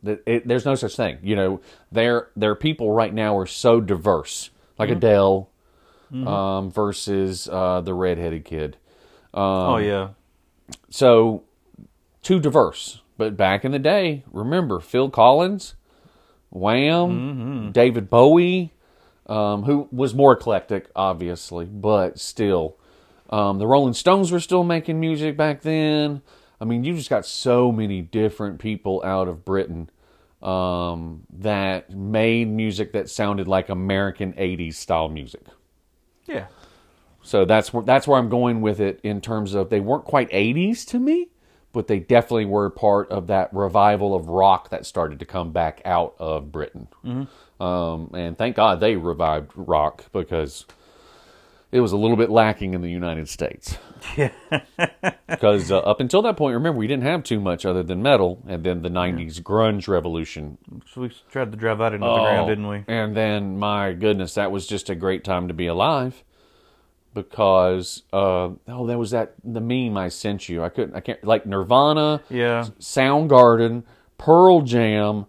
That it, there's no such thing. You know, their their people right now are so diverse, like Mm-hmm. Adele um, versus uh, the redheaded kid. Um, oh yeah. So too diverse. But back in the day, remember Phil Collins, Wham, David Bowie, um, who was more eclectic, obviously, but still. Um, the Rolling Stones were still making music back then. I mean, you just got so many different people out of Britain um, that made music that sounded like American 80s style music. Yeah. So that's where that's where I'm going with it in terms of they weren't quite 80s to me, but they definitely were part of that revival of rock that started to come back out of Britain. Um, and thank God they revived rock because it was a little bit lacking in the United States. Yeah. Because uh, up until that point, remember, we didn't have too much other than metal, and then the 90s grunge revolution So we tried to drive that into the ground, didn't we? and then, my goodness, that was just a great time to be alive because uh, oh, there was that the meme I sent you. I couldn't, I can't like Nirvana, Yeah. Soundgarden, Pearl Jam,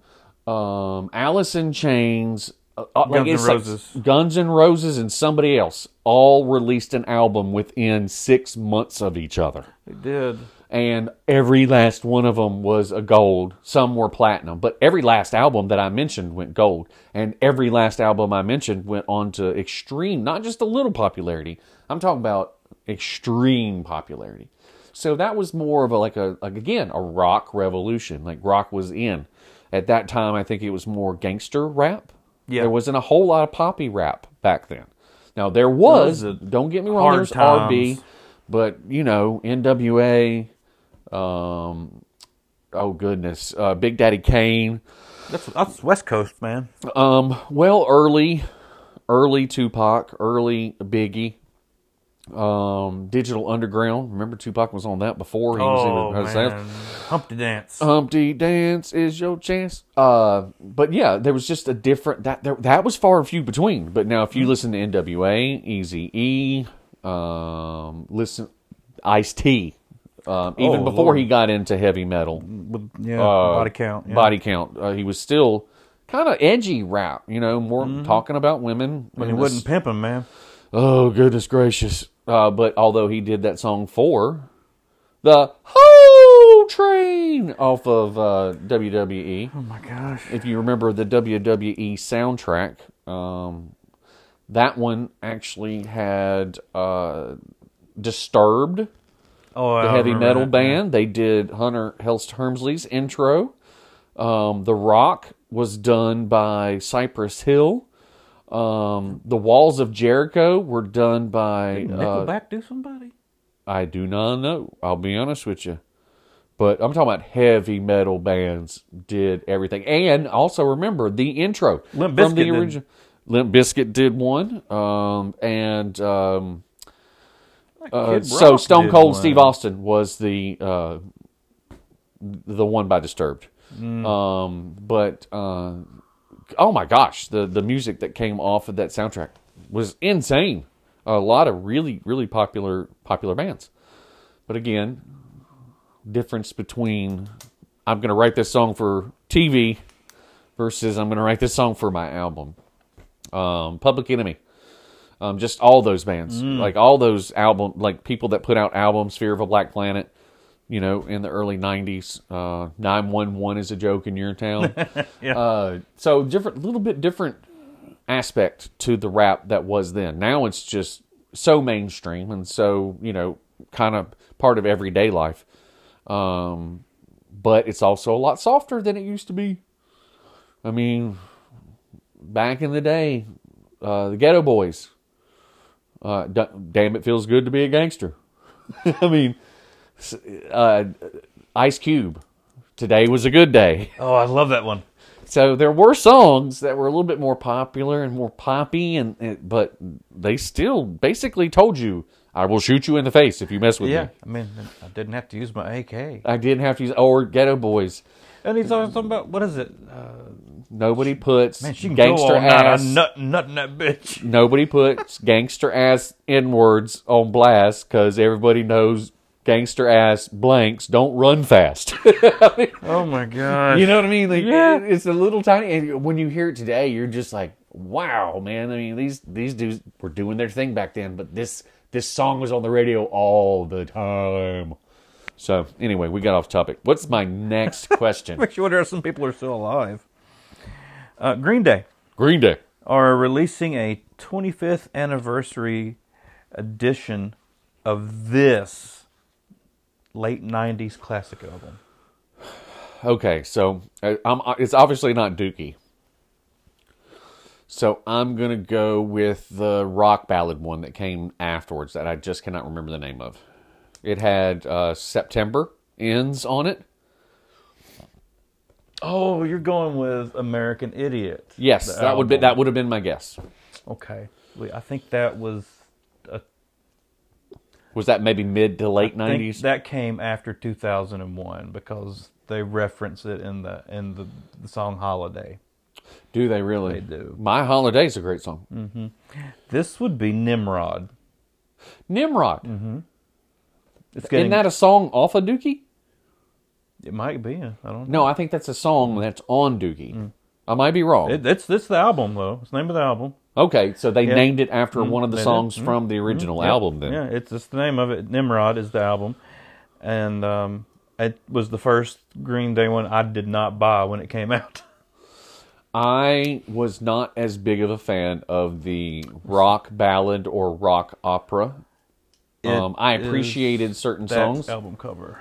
um, Alice in Chains, uh, uh, like Guns N' it's like Roses. Guns N' Roses, and somebody else all released an album within six months of each other They did. And every last one of them was a gold. Some were platinum, but every last album that I mentioned went gold, and every last album I mentioned went on to extreme, not just a little popularity. I'm talking about extreme popularity. So that was more of a like a like again a rock revolution. Like rock was in at that time. I think it was more gangster rap. Yeah. There wasn't a whole lot of poppy rap back then. Now there was. was don't get me wrong. There's RB. But you know, NWA, um, oh goodness, uh, Big Daddy Kane. That's that's West Coast, man. Um, well, early, early Tupac, early Biggie, um, Digital Underground. Remember Tupac was on that before he was Oh even. man, Humpty Dance. Humpty Dance is your chance. Uh, but yeah, there was just a different that there, that was far and few between. But now, if you listen to NWA, Easy E, um, listen, Ice T, um, even Oh, before Lord. he got into heavy metal, With, yeah, uh, body count. Yeah. body count, uh, he was still kind of edgy rap. You know, more talking about women. When he and wasn't this- pimping, man. Oh goodness gracious! Uh, but although he did that song for the Ho Train off of uh, WWE, Oh my gosh. if you remember the WWE soundtrack, um, that one actually had uh, Disturbed, Oh, I the heavy metal that. band. They did Hunter Hearst Helmsley's intro. Um, the Rock was done by Cypress Hill. Um, the Walls of Jericho were done by Did uh, Nickelback do somebody? I do not know. I'll be honest with you. But I'm talking about heavy metal bands did everything. And also remember the intro Limp from the did. original. Limp Bizkit did one. Um, and um, uh, so Stone Cold one. Steve Austin was the uh, the one by Disturbed. Mm. Um, but uh, oh my gosh, the the music that came off of that soundtrack was insane. A lot of really really popular popular bands. But again, difference between I'm going to write this song for TV versus I'm going to write this song for my album. Um, Public Enemy. Um, just all those bands, like all those album, like people that put out albums, Fear of a Black Planet, you know, in the early '90s. Uh, Nine One One is a joke in your town. Yeah. uh, so different, a little bit different aspect to the rap that was then. Now it's just so mainstream and so you know, kind of part of everyday life. Um, but it's also a lot softer than it used to be. I mean, back in the day, uh, the Geto Boys. Uh, d- damn, it feels good to be a gangster. I mean, uh, Ice Cube. Today was a good day. Oh, I love that one. So there were songs that were a little bit more popular and more poppy, and, and but they still basically told you, "I will shoot you in the face if you mess with Yeah, me." I mean, I didn't have to use my AK. I didn't have to use or Geto Boys. And he's always talking about what is it? Uh, Nobody puts man, she gangster ass. Nut, nutting that bitch. Nobody puts gangster ass n words on blast because everybody knows gangster ass blanks don't run fast. Oh my god. You know what I mean? Like, Yeah. it- it's a little tiny. And when you hear it today, you're just like, "Wow, man!" I mean, these these dudes were doing their thing back then, but this this song was on the radio all the time. So anyway, we got off topic. What's my next question? Makes you wonder if some people are still alive. Uh, Green Day Green Day. are releasing a 25th anniversary edition of this late 90s classic album. Okay, so uh, I'm, it's obviously not Dookie. So I'm gonna go with the rock ballad one that came afterwards that I just cannot remember the name of. It had uh, September ends on it. Oh, you're going with American Idiot. Yes, that would be that would have been my guess. Okay. I think that was a Was that maybe mid to late nineties? that came after 2001 because they reference it in the in the, the song Holiday. Do they really? They do. My Holiday's is a great song. Mm-hmm. This would be Nimrod. Nimrod. Mm-hmm. It's Isn't that a song off of Dookie? It might be. I don't know. No, I think that's a song that's on Dookie. I might be wrong. It, it's this the album though. It's the name of the album. okay, so they Yeah. named it after one of the did. songs Mm. from the original Yeah. album. Then Yeah, it's just the name of it. Nimrod is the album, and um, it was the first Green Day one I did not buy when it came out. I was not as big of a fan of the rock ballad or rock opera. It Um, I appreciated certain That songs. album cover.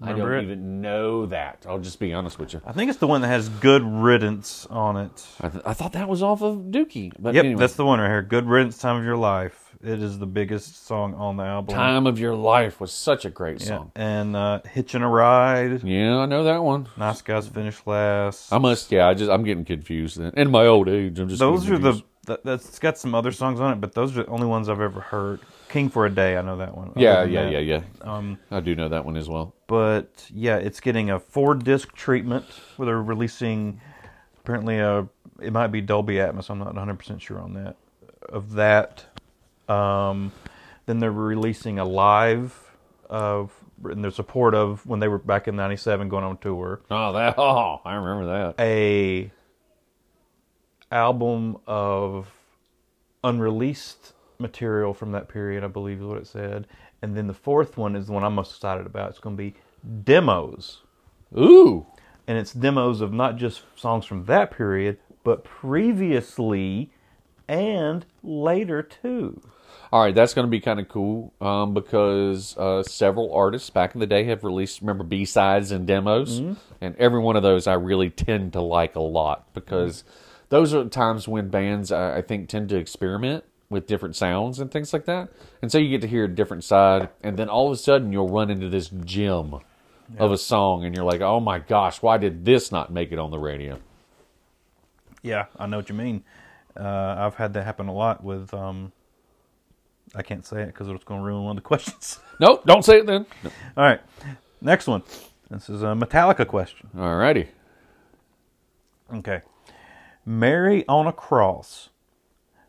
I don't it? even know that. I'll just be honest with you. I think it's the one that has "Good Riddance" on it. I, th- I thought that was off of Dookie. But Yep, anyway, that's the one right here. "Good Riddance," "Time of Your Life." It is the biggest song on the album. Time of Your Life was such a great Yeah, song. and uh, "Hitching a Ride." Yeah, I know that one. Nice guys finish last. I must. Yeah, I just I'm getting confused. Then. In my old age, I'm just. those getting are the confused. That, that's got some other songs on it, but those are the only ones I've ever heard. "King for a Day," I know that one. Yeah, yeah, that- yeah, yeah. Um, I do know that one as well. but yeah, it's getting a four disc treatment where they're releasing apparently a it might be Dolby Atmos. I'm not 100 percent sure on that. Of that, um, then they're releasing a live of in their support of when they were back in '97 going on tour. Oh, that. Oh, I remember that. A album of unreleased material from that period, I believe is what it said. And then the fourth one is the one I'm most excited about. It's going to be demos Ooh. and it's demos of not just songs from that period, but previously and later too. All right, that's going to be kind of cool um, because uh, several artists back in the day have released, remember, B sides and demos, and every one of those I really tend to like a lot because those are times when bands I, I think tend to experiment with different sounds and things like that, and so you get to hear a different side, and then all of a sudden you'll run into this gem of a song, and you're like, oh my gosh, why did this not make it on the radio? Yeah, I know what you mean. Uh, I've had that happen a lot with. Um, I can't say it because it's going to ruin one of the questions. Nope, don't say it then. All right, next one. This is a Metallica question. All righty. Okay. Mary on a Cross,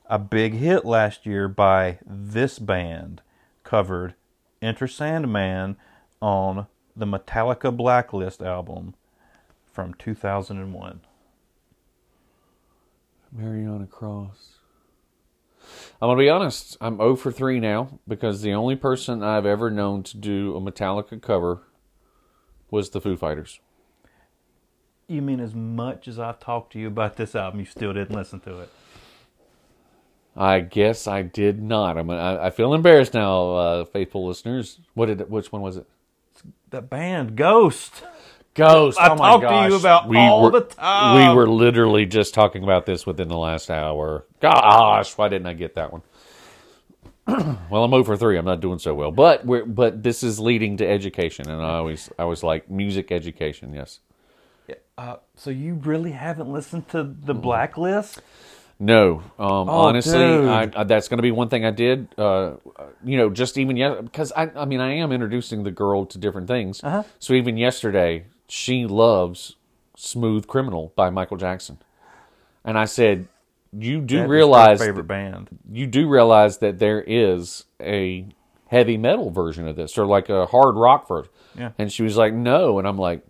a big hit last year by this band, covered Enter Sandman on the Metallica Blacklist album from 2001. Mary on a Cross. I'm gonna be honest. I'm 0 for 3 now because the only person I've ever known to do a Metallica cover was the Foo Fighters. You mean as much as I've talked to you about this album, you still didn't listen to it? I guess I did not. I'm. I, I feel embarrassed now, uh, faithful listeners. What did? It, which one was it? The band Ghost. Ghost. I oh my talk to you about all were, the time. We were literally just talking about this within the last hour. Gosh, why didn't I get that one? well, I'm over three. I'm not doing so well, but we're but this is leading to education, and I always I was like music education. Yes. Uh, so you really haven't listened to the Blacklist? No, um, honestly. I, I, that's going to be one thing I did. Uh, you know, just even yet because I, I mean, I am introducing the girl to different things. Uh-huh. So even yesterday, she loves "Smooth Criminal" by Michael Jackson, and I said, "You do That realize favorite band? you do realize that there is a heavy metal version of this, or like a hard rock version." Yeah. And she was like, "No," and I'm like,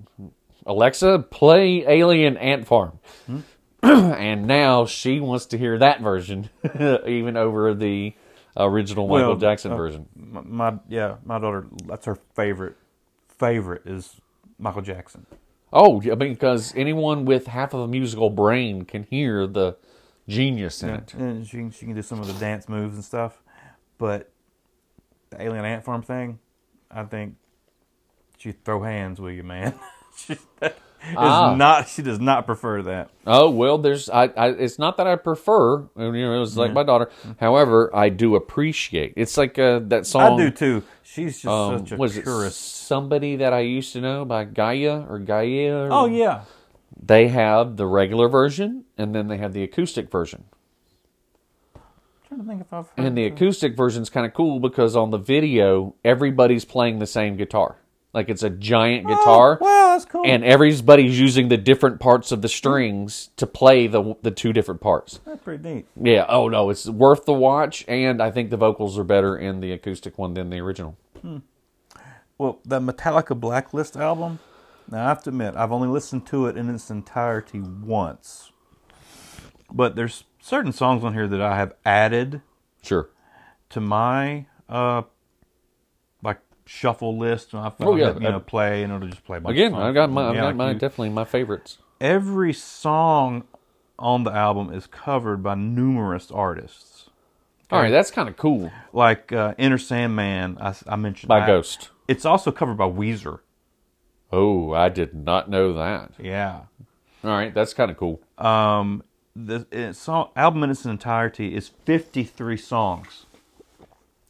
"Alexa, play Alien Ant Farm." Hmm. and now she wants to hear that version, even over the original Michael Well, Jackson uh, version. My, my yeah, my daughter. That's her favorite. Favorite is Michael Jackson. Oh, I mean, because anyone with half of a musical brain can hear the genius in it. And she can, she can do some of the dance moves and stuff. But the Alien Ant Farm thing, I think she'd throw hands with you, man. she is Ah. not. She does not prefer that. Oh well, there's. I, I. It's not that I prefer. You know, it was like my daughter. However, I do appreciate. It's like uh, that song. I do too. She's just Um, such a was it somebody that I used to know by Gaia or Gaia? or- Oh yeah, They have the regular version, and then they have the acoustic version. trying to think if I've And the acoustic version's kind of cool because on the video, everybody's playing the same guitar. Like it's a giant guitar, Oh, wow, that's cool. and everybody's using the different parts of the strings to play the the two different parts. that's pretty neat. Yeah. Oh no, it's worth the watch, and I think the vocals are better in the acoustic one than the original. Hmm. Well, the Metallica Blacklist album. Now I have to admit, I've only listened to it in its entirety once. But there's certain songs on here that I have added Sure. to my uh shuffle list and I Oh, yeah. you know play and it'll just play a Again. I got my, I've got my definitely my favorites. every song on the album is covered by numerous artists. All right, that's kind of cool. Like uh, Enter Sandman, I, I mentioned By that. Ghost. It's also covered by Weezer. Oh, I did not know that. Yeah. All right, that's kind of cool. Um, the it, song, album in its entirety is 53 songs.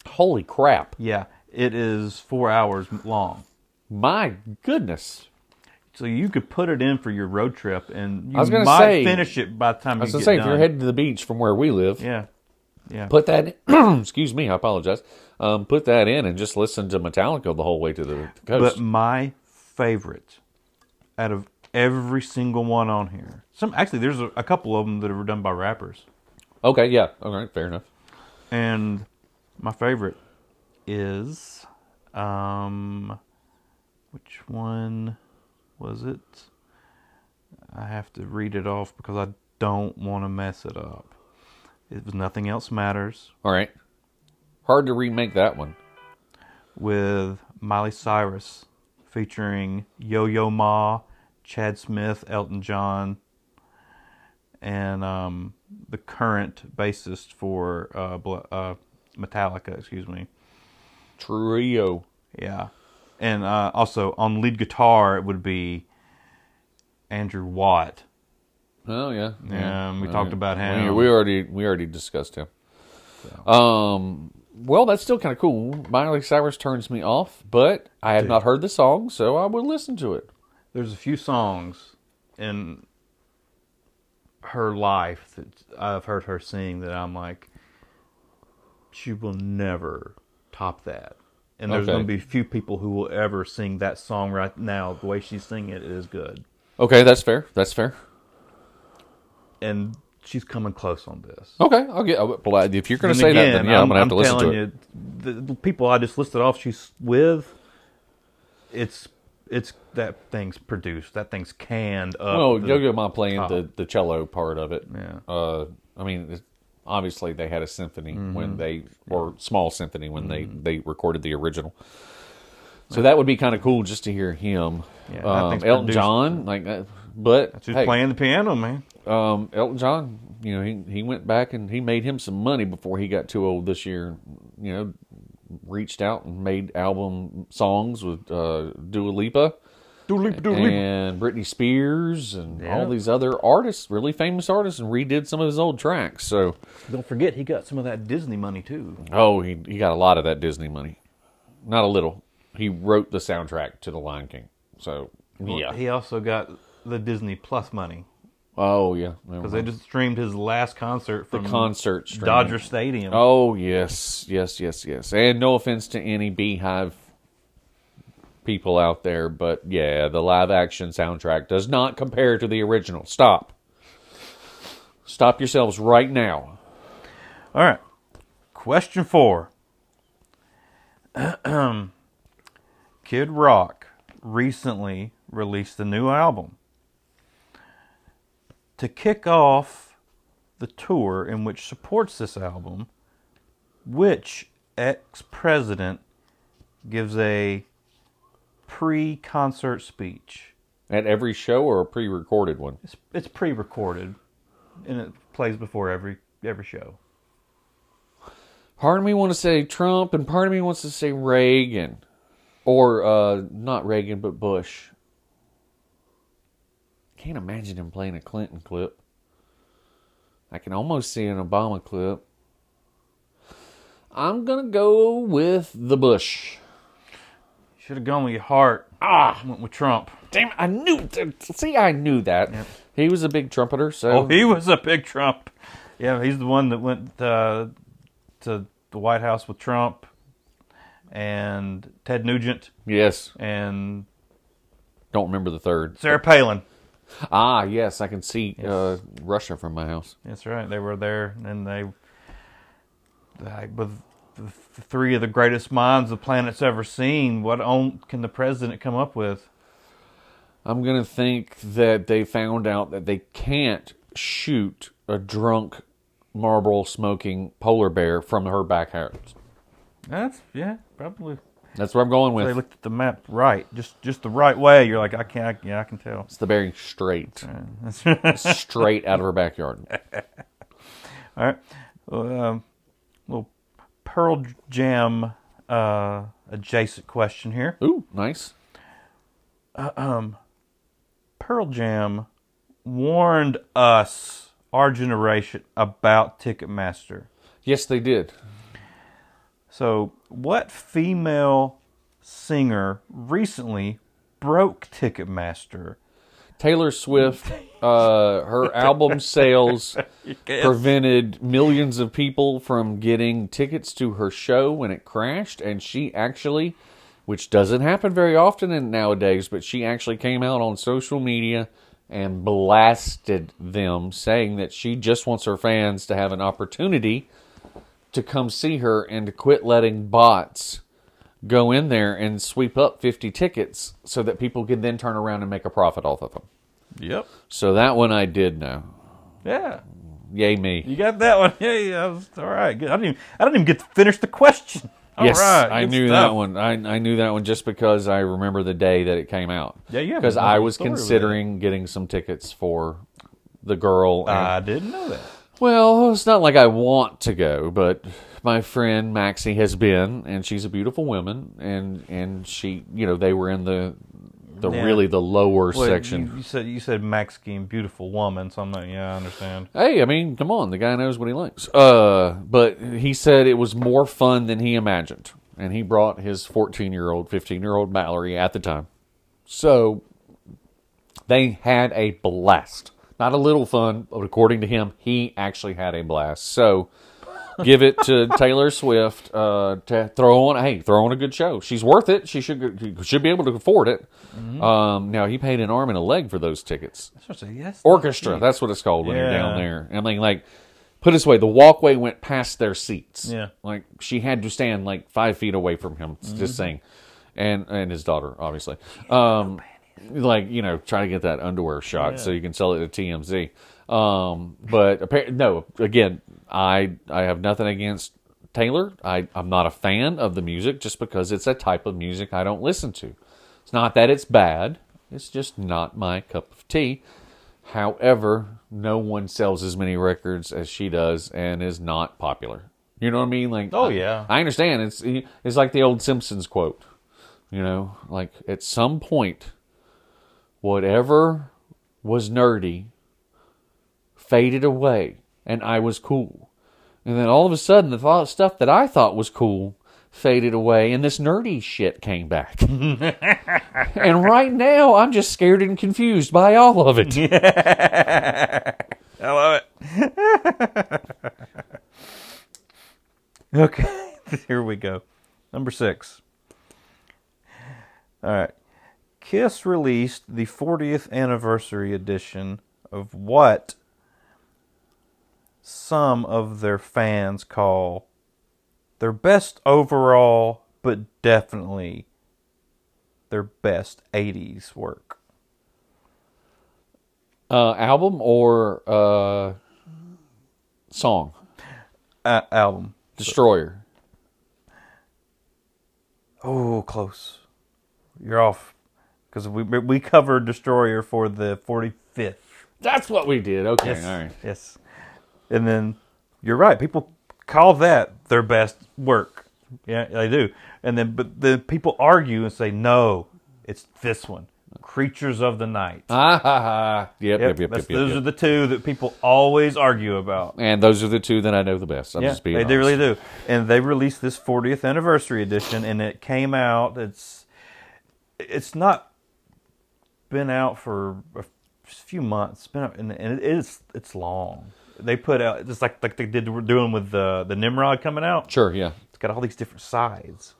Holy crap! Yeah, it is four hours long. My goodness. So you could put it in for your road trip, and you I was gonna might say- finish it by the time I was you gonna say, done. if you're headed to the beach from where we live, yeah, yeah. put that. In, excuse me, I apologize. Um, put that in and just listen to Metallica the whole way to the coast. But my favorite out of every single one on here, some actually there's a, a couple of them that are done by rappers, okay, yeah, all right, fair enough. and my favorite is, um, which one was it? I have to read it off because I don't want to mess it up. It was Nothing Else Matters All right, hard to remake that one. with Miley Cyrus featuring Yo Yo Ma, Chad Smith, Elton John, and um, the current bassist for uh, uh, Metallica, excuse me. Trio. Yeah. And uh, also on lead guitar, it would be Andrew Watt. Oh yeah, Yeah, we All talked about him. we already we already discussed him. Um, well, that's still kind of cool. Miley Cyrus turns me off, but I have not heard the song, so I would listen to it. There's a few songs in her life that I've heard her sing that I'm like, she will never top that. And there's Okay. going to be few people who will ever sing that song right now. The way she's singing it is good. Okay, that's fair. That's fair. And she's coming close on this. Okay, I'll get. Well, if you're going to say that, then yeah, I'm, I'm, going to have to listen to it. you, the, people I just listed off she's with, it's it's that thing's produced. That thing's canned up. Well, Yo-Yo Ma playing top. the, the cello part of it. Yeah. Uh, I mean, it's- obviously they had a symphony Mm-hmm. when they, or small symphony when they they recorded the original. So that would be kind of cool just to hear him. Yeah, um, Elton produced- John, like that. But That's who's hey, playing the piano, man. um, Elton John, you know, he he went back and he made him some money before he got too old this year. You know, reached out and made album songs with uh, Dua Lipa and Britney Spears and Yeah. all these other artists, really famous artists, and redid some of his old tracks. So, Don't forget, he got some of that Disney money too. oh, he he got a lot of that Disney money, not a little. He wrote the soundtrack to The Lion King. So, yeah. He also got the Disney Plus money oh, yeah. because they just streamed his last concert the from concert streaming. Dodger Stadium. Oh yes, yes, yes, yes. And no offense to any Beyhive people out there, but yeah, the live action soundtrack does not compare to the original. Stop. Stop yourselves right now. All right. Question four. Kid Rock recently released a new album. To kick off the tour in which supports this album, which ex president gives a pre concert speech? At every show or a pre-recorded one? It's, it's pre recorded and it plays before every every show. Part of me wants to say Trump, and part of me wants to say Reagan, or uh, not Reagan, but Bush. Can't imagine him playing a Clinton clip. I can almost see an Obama clip. I'm gonna go with the Bush. Should have gone with your heart. Ah, Went with Trump. damn! I knew. See, I knew that he was a big trumpeter. So Oh, he was a big Trump. Yeah, he's the one that went uh, to the White House with Trump and Ted Nugent yes, and don't remember the third. Sarah Palin. Ah, yes, I can see uh, Russia from my house. That's right. They were there, and they, like, with three of the greatest minds the planet's ever seen. What on can the president come up with? I'm gonna think that they found out that they can't shoot a drunk Marlboro smoking polar bear from her backyard. That's yeah, probably. That's where I'm going with. They looked at the map right, just just the right way. You're like, I can't. I, yeah, I can tell. It's the Bering Strait, straight out of her backyard. All right. Well, um, little Pearl Jam uh, adjacent question here. Ooh, nice. Uh, um, Pearl Jam warned us, our generation, about Ticketmaster. Yes, they did. So, what female singer recently broke Ticketmaster? Taylor Swift, uh, her album sales prevented millions of people from getting tickets to her show when it crashed, and she actually, which doesn't happen very often in nowadays, but she actually came out on social media and blasted them, saying that she just wants her fans to have an opportunity to come see her and to quit letting bots go in there and sweep up 50 tickets so that people can then turn around and make a profit off of them. Yep. So that one I did know. Yeah. Yay me. You got that one. Yeah, yeah. that was- All right. Good. I didn't. Even, I didn't even get to finish the question. All yes, right, I knew stuff. that one. I, I knew that one just because I remember the day that it came out. Yeah, yeah, Because I was considering getting some tickets for the girl. and- I didn't know that. well, it's not like I want to go, but my friend Maxie has been, and she's a beautiful woman, and and she, you know, they were in the the Yeah. really the lower Well, section. You, you said you said Mexican beautiful woman, so I'm like, yeah, I understand. Hey, I mean, come on, the guy knows what he likes. Uh, but he said it was more fun than he imagined, and he brought his 14 year old, 15 year old Mallory at the time. So they had a blast. Not a little fun, but according to him, he actually had a blast. So give it to Taylor Swift uh, to throw on. Hey, throw on a good show. She's worth it. She should should be able to afford it. Um, now he paid an arm and a leg for those tickets I was gonna say, yes. orchestra. That's what it's called when you're down there. I mean, like, put this way: the walkway went past their seats. Yeah. like she had to stand like five feet away from him Mm-hmm. to sing. and and his daughter, obviously. Um, like you know, try to get that underwear shot so you can sell it to TMZ. Um, but apparently, no. Again, I I have nothing against Taylor. I I'm not a fan of the music just because it's a type of music I don't listen to. It's not that it's bad. It's just not my cup of tea. However, no one sells as many records as she does and is not popular. You know what I mean? Like, Oh, I- yeah. I understand. It's it's like the old Simpsons quote. You know, like at some point, whatever was nerdy faded away, and I was cool. And then all of a sudden, the thought, stuff that I thought was cool faded away, and this nerdy shit came back. and right now, I'm just scared and confused by all of it. I love it. okay, here we go. Number six. All right. Kiss released the 40th anniversary edition of what some of their fans call their best overall, but definitely their best 80s work. Uh, album or uh, song? A- album. Destroyer. Oh, close. You're off because we we covered Destroyer for the 45th. That's what we did. Okay, Yes. all right. Yes. And then you're right. People call that their best work. Yeah, they do. And then but the people argue and say no, it's this one. Creatures of the Night. Ah, ha, ha. Yep, yep, yep, yep, those are the two that people always argue about. And those are the two that I know the best. I'm yeah, just being they honest. do really do. And they released this 40th anniversary edition, and it came out. It's it's not been out for a few months. It's been out, and, and it is it's long. They put out just like like they did doing with the the Nimrod coming out. Sure, yeah. It's got all these different sides,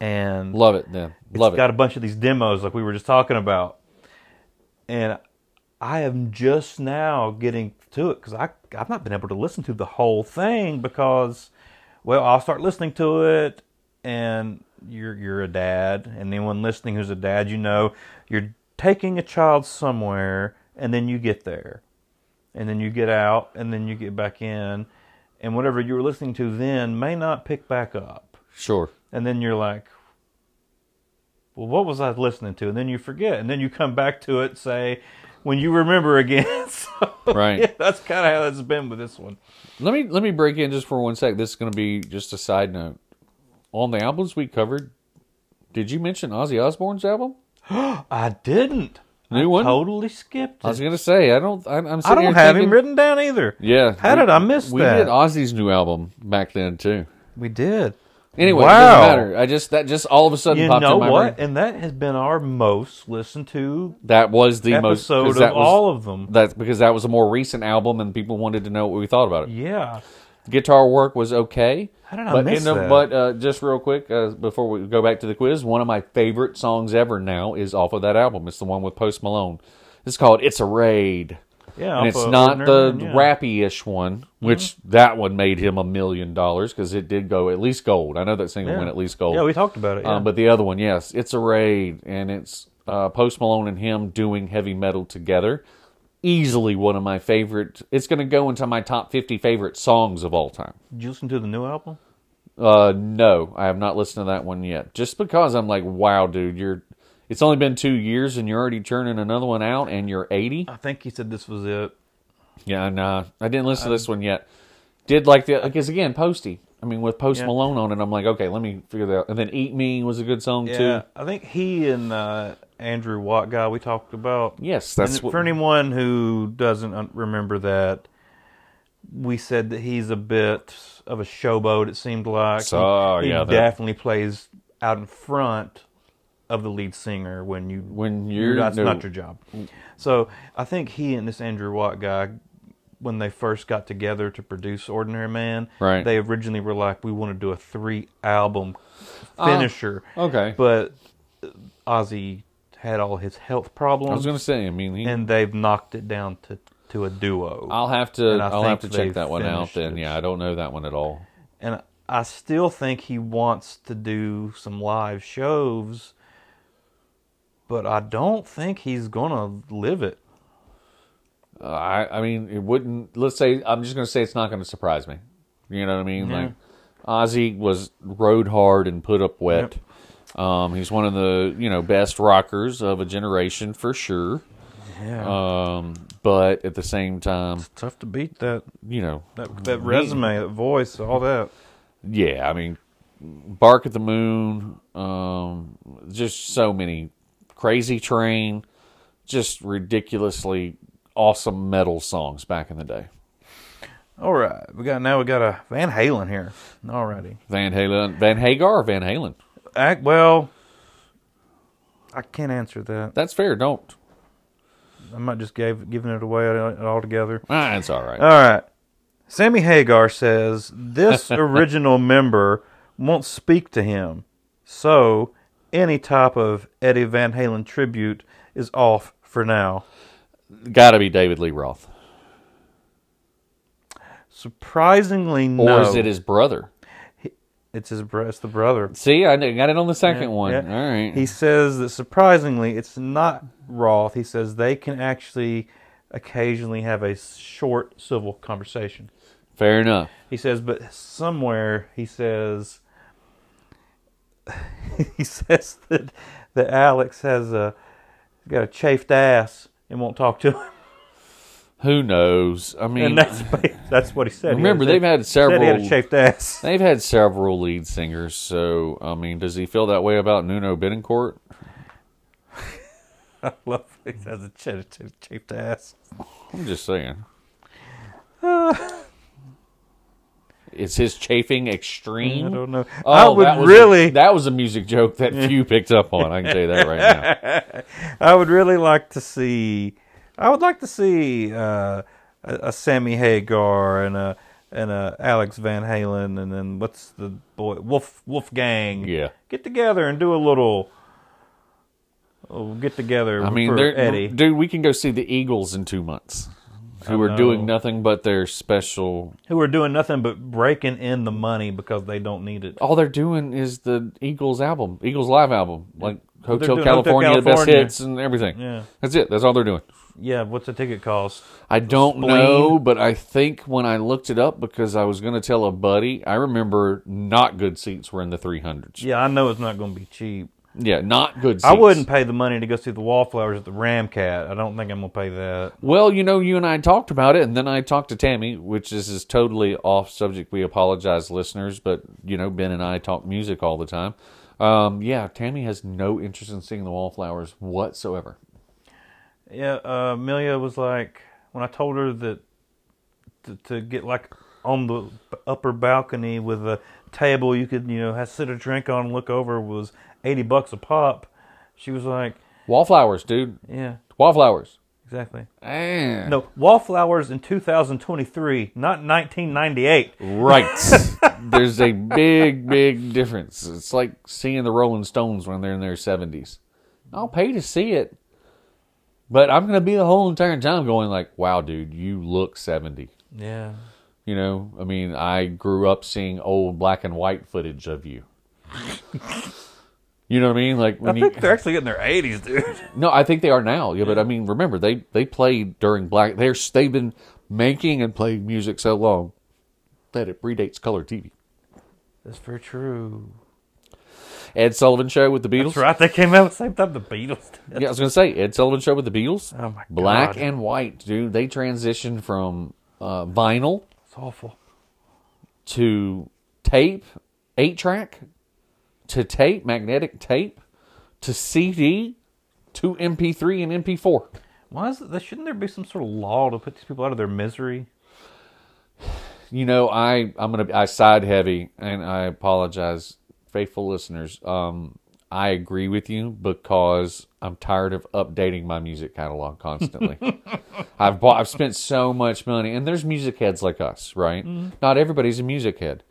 and Love it, then. Love it's it. got a bunch of these demos like we were just talking about, and I am just now getting to it because I I've not been able to listen to the whole thing because, well, I'll start listening to it, and you're you're a dad, and anyone listening who's a dad, you know, you're taking a child somewhere, and then you get there, and then you get out, and then you get back in, and whatever you were listening to then may not pick back up Sure. and then you're like, well, what was I listening to? And then you forget, and then you come back to it, say, when you remember again. so, Right. yeah, that's kind of how it's been with this one. Let me let me break in just for one sec. This is going to be just a side note. On the albums we covered, did you mention Ozzy Osbourne's album? I didn't. New I one? Totally skipped it. I was going to say I don't. I, I'm I sitting don't have thinking, him written down either. Yeah. How we- did I miss we that? We did Ozzy's new album back then too. We did. Anyway, Wow. it doesn't matter. I just that just all of a sudden You popped know in my what? brain. And that has been our most listened to That was the most episode 'cause of was, all of them. That's because that was a more recent album, and people wanted to know what we thought about it. Yeah. Guitar work was okay. How did I but miss in the- that? But uh, just real quick, uh, before we go back to the quiz, one of my favorite songs ever now is off of that album. It's the one with Post Malone. It's called "It's a Raid," Yeah. and it's not the yeah. rappy-ish one, which that one made him a million dollars because it did go at least gold. I know that single Yeah. went at least gold. Yeah, we talked about it. Yeah. Um, but the other one, yes, it's a raid, and it's uh, Post Malone and him doing heavy metal together. Easily one of my favorite. It's going to go into my top fifty favorite songs of all time. Did you listen to the new album? Uh, no, I have not listened to that one yet. Just because I'm like, wow, dude, you're. It's only been two years and you're already churning another one out, and you're eighty. I think he said this was it. Yeah, nah, I didn't listen to this one yet. Did like the because again, Posty. I mean, with Post Yeah. Malone on it, I'm like, okay, let me figure that. out. And then Eat Me was a good song Yeah, too. I think he and uh, Andrew Watt guy we talked about. Yes, that's And what. for anyone who doesn't remember that, we said that he's a bit of a showboat. It seemed like So, he, he yeah, that- definitely plays out in front of the lead singer when you When you're- that's no. not your job. So I think he and this Andrew Watt guy. When they first got together to produce Ordinary Man, Right. they originally were like, "We want to do a three album Uh, finisher." okay. but Ozzy had all his health problems, I was going to say, I mean, he, and they've knocked it down to, to a duo. I'll have to, I'll have to check that one out. Then, it. yeah, I don't know that one at all. and I still think he wants to do some live shows but I don't think he's gonna live it. Uh, I, I mean, it wouldn't. Let's say I'm just going to say it's not going to surprise me. You know what I mean? Yeah. Like Ozzy was rode hard and put up wet. Um, he's one of the you know best rockers of a generation for sure. Yeah, Um, but at the same time, it's tough to beat that you know, that that resume, that voice, all that. yeah. I mean, Bark at the Moon. Um, just so many crazy train, just ridiculously awesome metal songs back in the day. All right, we got now we got a Van Halen here. Alrighty, Van Halen, Van Hagar, or Van Halen. Act well. I can't answer that. That's fair. Don't. I might just gave giving it away altogether. Ah, it's all right. All right. Sammy Hagar says this original member won't speak to him, so any type of Eddie Van Halen tribute is off for now. Got to be David Lee Roth, Surprisingly, no. or is it his brother? It's his. bro- It's the brother. See, I got it on the second one. Yeah. All right. He says that surprisingly, it's not Roth. He says they can actually occasionally have a short civil conversation. fair enough. He says, but somewhere he says he says that that Alex has a got a chafed ass and won't talk to him. Who knows? I mean, And that's that's what he said. He remember had they've had said he had several. a chafed ass. They've had several lead singers, so I mean, does he feel that way about Nuno Bettencourt? I love that he has a cha- cha- chafed ass. I'm just saying. Is his chafing extreme? I don't know. Oh, I would that was really, a, that was a music joke that few picked up on. I can tell you that right now. I would really like to see. I would like to see uh, a, a Sammy Hagar and a and a Alex Van Halen and then what's the boy Wolf Wolfgang? Yeah. get together and do a little. oh, get together. I mean, Eddie. dude, we can go see the Eagles in two months, who are know. doing nothing but their special. who are doing nothing but breaking in the money because they don't need it. All they're doing is the Eagles album, Eagles live album, like Hotel Hotel California, the best hits and everything. Yeah, That's it. That's all they're doing. yeah. What's the ticket cost? I don't Spleen. know, but I think when I looked it up because I was going to tell a buddy, I remember not good seats were in the 300s. Yeah, I know it's not going to be cheap. Yeah, not good seats. I wouldn't pay the money to go see the Wallflowers at the Ramkat. I don't think I'm going to pay that. Well, you know, you and I talked about it, and then I talked to Tammy, which is, is totally off subject. We apologize, listeners, but, you know, Ben and I talk music all the time. Um, yeah, Tammy has no interest in seeing the Wallflowers whatsoever. Yeah, uh, Amelia was like when I told her that to, to get like on the upper balcony with a table you could you know have sit a drink on and look over was eighty bucks a pop. She was like, Wallflowers, dude. "Yeah, Wallflowers. exactly." No, Wallflowers in 2023, not 1998. Right. There's a big, big difference. It's like seeing the Rolling Stones when they're in their 70s. I'll pay to see it. But I'm going to be the whole entire time going like, wow, dude, you look 70. Yeah, You know, I mean, I grew up seeing old black and white footage of you. You know what I mean? Like I when you, think they're actually getting their 80s, dude. no, I think they are now. Yeah, but I mean, remember they they played during black. They're they've been making and playing music so long that it predates color TV. That's very true. Ed Sullivan Show with the Beatles. That's right. They came out at the same time the Beatles did. Yeah, I was gonna say Ed Sullivan Show with the Beatles. Oh my god. Black God. and white, dude. They transitioned from uh, vinyl It's awful. to tape, eight track, to tape, magnetic tape, to CD, to MP3 and MP4. Why is it? Shouldn't there be some sort of law to put these people out of their misery? You know, I I'm gonna I side heavy, and I apologize, faithful listeners. Um, I agree with you because I'm tired of updating my music catalog constantly. I've bought, I've spent so much money, and there's music heads like us, right? Not everybody's a music head,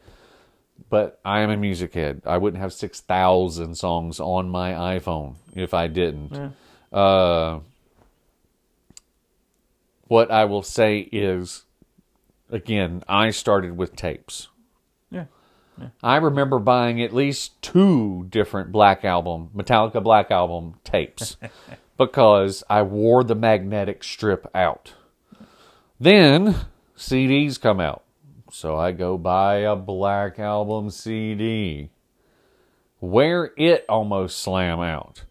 but I am a music head. I wouldn't have six thousand songs on my iPhone if I didn't. Uh, what I will say is again, I started with tapes. I remember buying at least two different Black Album, Metallica Black Album tapes because I wore the magnetic strip out. Then CDs come out. So I go buy a Black Album CD. Where it almost slam out.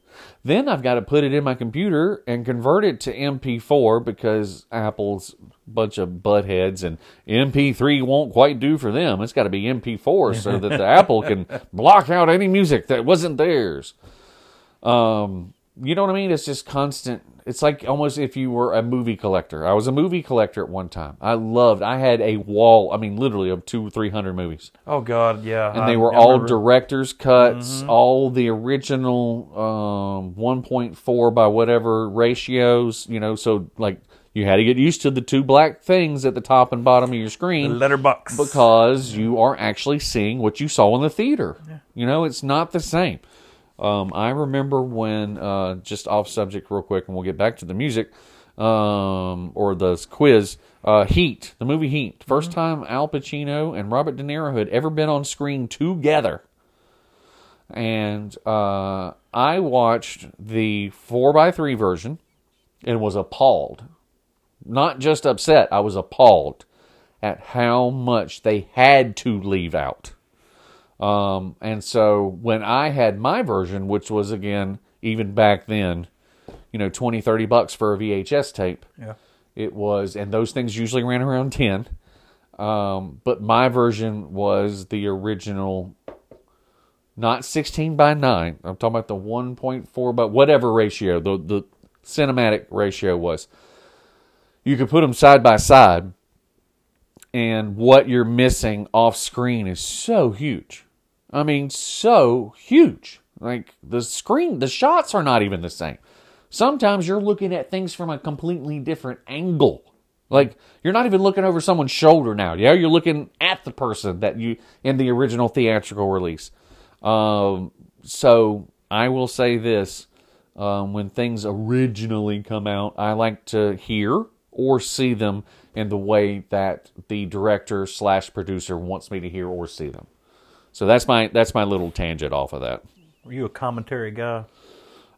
Then I've got to put it in my computer and convert it to MP4 because Apple's bunch of buttheads and MP3 won't quite do for them. It's got to be MP4 so that the Apple can block out any music that wasn't theirs. Um, you know what I mean? It's just constant. It's like almost if you were a movie collector. I was a movie collector at one time. I loved. I had a wall. I mean, literally of two, three hundred movies Oh God, yeah. and they were all director's cuts, all the original um, 1.4 by whatever ratios, you know. So like you had to get used to the two black things at the top and bottom of your screen letterbox. because you are actually seeing what you saw in the theater. You know, it's not the same. Um, I remember when, uh, just off subject real quick, and we'll get back to the music um, or the quiz. Uh, Heat, the movie Heat, 1st time Al Pacino and Robert De Niro had ever been on screen together. And uh, I watched the 4x3 version and was appalled. Not just upset, I was appalled at how much they had to leave out. Um, and so when I had my version, which was again, even back then, you know, 20, 30 bucks for a VHS tape, Yeah. it was, and those things usually ran around 10. Um, but my version was the original, not 16 by 9. I'm talking about the 1.4 by whatever ratio, the, the cinematic ratio was. You could put them side by side, and what you're missing off screen is so huge. I mean, so huge. Like the screen, the shots are not even the same. Sometimes you're looking at things from a completely different angle. Like you're not even looking over someone's shoulder now. Yeah, you're looking at the person that you in the original theatrical release. Um, so I will say this: um, when things originally come out, I like to hear or see them in the way that the director slash producer wants me to hear or see them. So that's my that's my little tangent off of that. Were you a commentary guy?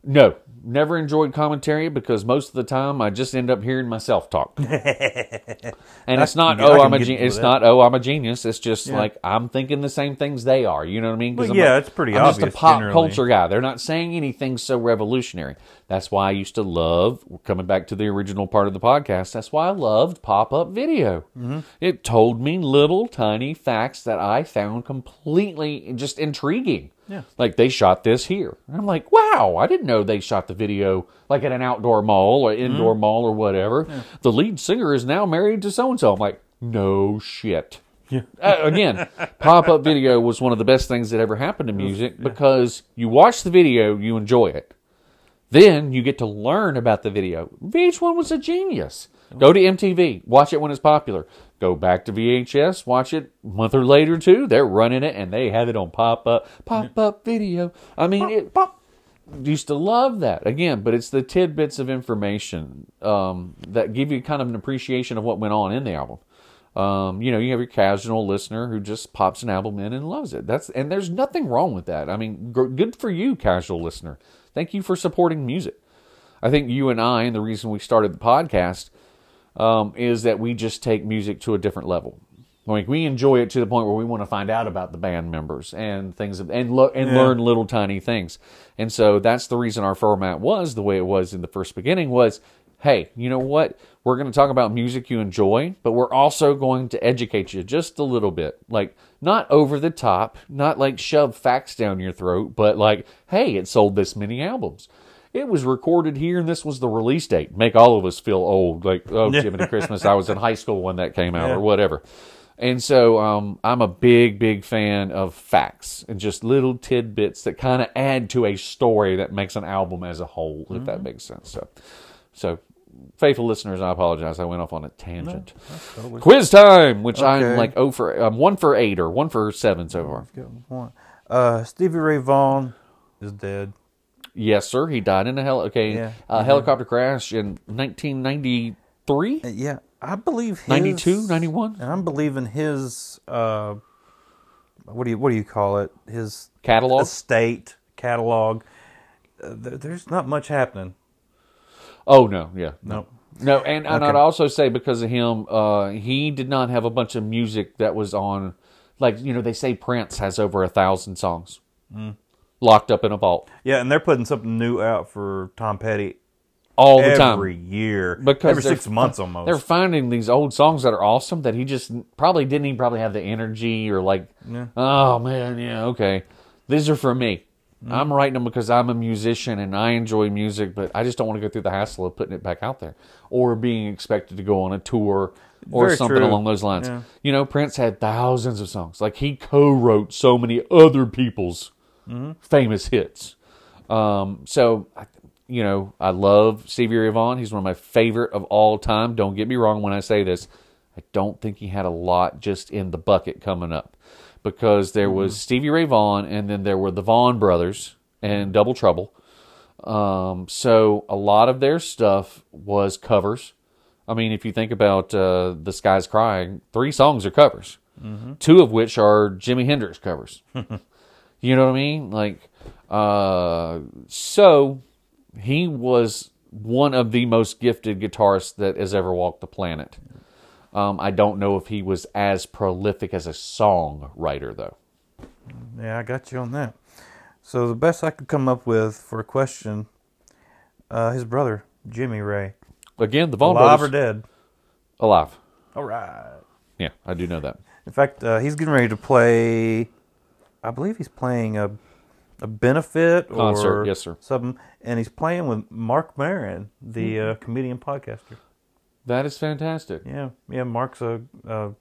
No, never enjoyed commentary because most of the time I just end up hearing myself talk. and it's not I oh I'm a gen- it's that. not oh I'm a genius. It's just like I'm thinking the same things they are. You know what I mean? Well, yeah, it's pretty I'm just a pop generally. culture guy. They're not saying anything so revolutionary. That's why I used to love coming back to the original part of the podcast. That's why I loved pop up video. Mm-hmm. It told me little tiny facts that I found completely just intriguing. Yeah. Like they shot this here. And I'm like, wow, I didn't know they shot the video like at an outdoor mall or indoor Mm-hmm. mall or whatever. The lead singer is now married to so and so. I'm like, no shit. Yeah. Uh, again, pop up video was one of the best things that ever happened to music because you watch the video, you enjoy it. Then you get to learn about the video. VH1 was a genius. Go to MTV, watch it when it's popular. Go back to VHS, watch it a month or later too. They're running it and they have it on pop up, pop up video. I mean, it used to love that again, but it's the tidbits of information um, that give you kind of an appreciation of what went on in the album. Um, you know, you have your casual listener who just pops an album in and loves it. That's and there's nothing wrong with that. I mean, gr- good for you, casual listener. Thank you for supporting music. I think you and I, and the reason we started the podcast, um, is that we just take music to a different level. Like we enjoy it to the point where we want to find out about the band members and things, and lo- and learn little tiny things. And so that's the reason our format was the way it was in the first beginning. Was hey, you know what? We're going to talk about music you enjoy, but we're also going to educate you just a little bit. Like, not over the top, not like shove facts down your throat, but like, hey, it sold this many albums. It was recorded here and this was the release date. Make all of us feel old. Like, oh, Jiminy Christmas, I was in high school when that came out Yeah. or whatever. And so um, I'm a big, big fan of facts and just little tidbits that kind of add to a story that makes an album as a whole, if that makes sense. So, so faithful listeners, I apologize. I went off on a tangent. Quiz time, which I'm like oh for I'm one for eight or one for seven so far. Uh, Stevie Ray Vaughan is dead. Yes, sir. He died in a hel- okay Yeah. a helicopter crash in 1993, Uh, Yeah, I believe his 92, 91. and I'm believing his uh, what do you what do you call it? His Catalog? estate catalog. Uh, there, there's not much happening. Oh no, yeah, No. no, and, and I'd Okay. also say because of him, uh, he did not have a bunch of music that was on, like you know, they say Prince has over a thousand songs Mm. Locked up in a vault Yeah, and they're putting something new out for Tom Petty all the every time. Every year, Because every six months almost. They're finding these old songs that are awesome that he just probably didn't even probably have the energy or like, oh man, yeah, okay, these are for me. Mm-hmm. I'm writing them because I'm a musician and I enjoy music, but I just don't want to go through the hassle of putting it back out there or being expected to go on a tour or Very something true. along those lines. Yeah. You know, Prince had thousands of songs. Like he co-wrote so many other people's Mm-hmm. famous hits. Um, so, I- you know, I love Stevie Ray Vaughan. He's one of my favorite of all time. Don't get me wrong when I say this. I don't think he had a lot just in the bucket coming up because there was Stevie Ray Vaughan and then there were the Vaughan brothers and Double Trouble. Um, so a lot of their stuff was covers. I mean, if you think about uh, "The Sky's Crying," three songs are covers, two of which are Jimi Hendrix covers. you know what I mean? Like, uh, so he was one of the most gifted guitarists that has ever walked the planet. Um, I don't know if he was as prolific as a songwriter, though. Yeah, I got you on that. So the best I could come up with for a question, uh, his brother Jimmy Ray, Again, the Vaughan alive or dead? alive. All right. Yeah, I do know that. In fact, uh, he's getting ready to play. I believe he's playing a a benefit or Concert, yes, sir. Something, and he's playing with Marc Maron, the Hmm. uh, comedian podcaster. That is fantastic. Yeah, yeah. Marc's a, a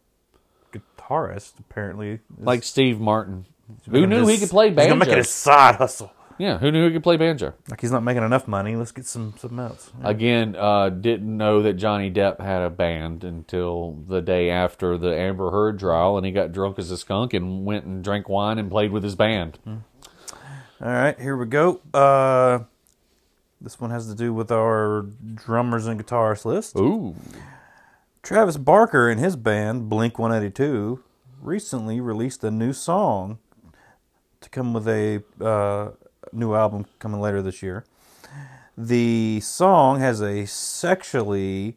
guitarist apparently. Like Steve Martin. Who knew he could play He's gonna make it banjo? a side hustle. Yeah, who knew he could play banjo? Like he's not making enough money. Let's get some something else. Again, uh, didn't know that Johnny Depp had a band until the day after the Amber Heard trial, and he got drunk as a skunk and went and drank wine and played with his band. All right, here we go. Uh, this one has to do with our drummers and guitarists list. Ooh, Travis Barker and his band Blink 182 recently released a new song to come with a uh, new album coming later this year. The song has a sexually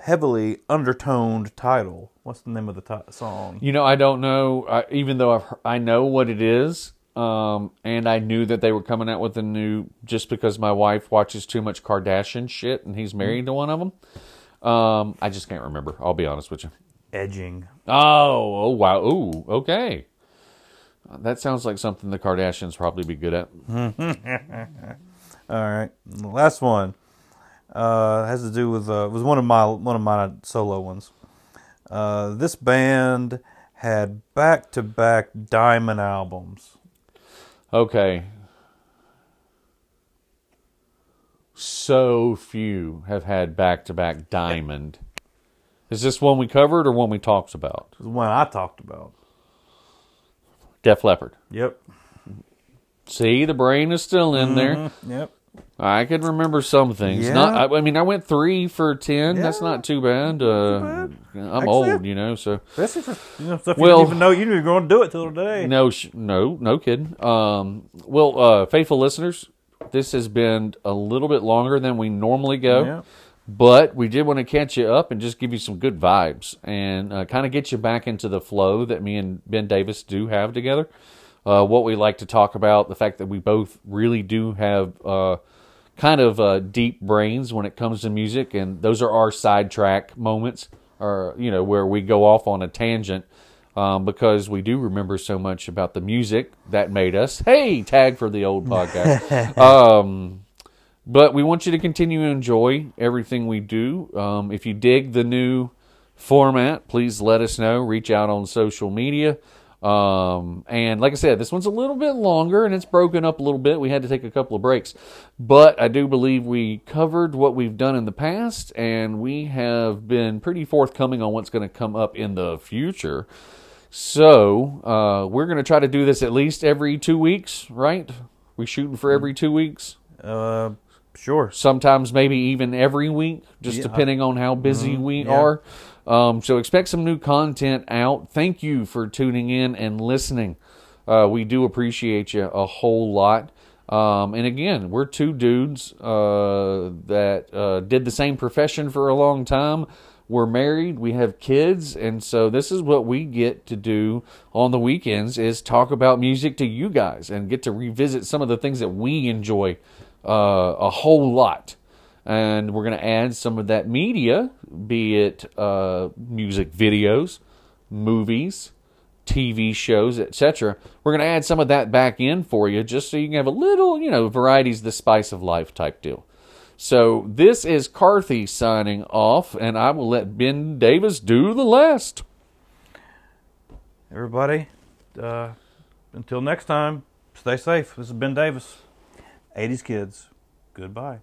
heavily undertoned title. What's the name of the ti- song? you know, I don't know. I, even though I've, I know what it is, um, and I knew that they were coming out with a new, just because my wife watches too much Kardashian shit, and he's married to one of them. Um, I just can't remember. I'll be honest with you. Edging. Oh, oh wow. Ooh, okay. That sounds like something the Kardashians probably be good at. All right, the last one uh, has to do with uh, was one of my one of my solo ones. Uh, this band had back to back diamond albums. Okay. So few have had back to back diamond. Is this one we covered or one we talked about? The one I talked about. Def Leppard. Yep. See, the brain is still in there. Mm-hmm. Yep. I can remember some things. Yeah. Not, I, I mean, I went three for ten. Yeah. That's not too bad. Uh, bad. I'm Actually, old, you know, so Especially for you know stuff Well- you didn't even know you were going to do it till today. No, sh- no, no kidding. Um, well, uh, faithful listeners, this has been a little bit longer than we normally go, Yeah. But we did want to catch you up and just give you some good vibes and uh, kind of get you back into the flow that me and Ben Davis do have together. Uh, what we like to talk about, the fact that we both really do have uh, kind of uh, deep brains when it comes to music, and those are our sidetrack moments, or you know, where we go off on a tangent um, because we do remember so much about the music that made us. Hey, tag for the old podcast. um, but we want you to continue to enjoy everything we do. Um, if you dig the new format, please let us know. Reach out on social media. Um, and like I said, this one's a little bit longer and it's broken up a little bit. We had to take a couple of breaks, but I do believe we covered what we've done in the past and we have been pretty forthcoming on what's going to come up in the future. So, uh, we're going to try to do this at least every two weeks, right? We shooting for every two weeks? Uh, Sure. sometimes maybe even every week, just Yeah. depending on how busy we yeah. are. Um, so expect some new content out. Thank you for tuning in and listening. Uh, we do appreciate you a whole lot. Um, and again, we're two dudes uh, that uh, did the same profession for a long time. We're married, we have kids, and so this is what we get to do on the weekends is talk about music to you guys and get to revisit some of the things that we enjoy uh, a whole lot and we're going to add some of that media, be it uh, music videos, movies, TV shows, etc. We're going to add some of that back in for you just so you can have a little, you know, varieties, the spice of life type deal. So this is Karthy signing off, and I will let Ben Davis do the last. Everybody, uh, until next time, stay safe. This is Ben Davis, 80s Kids. Goodbye.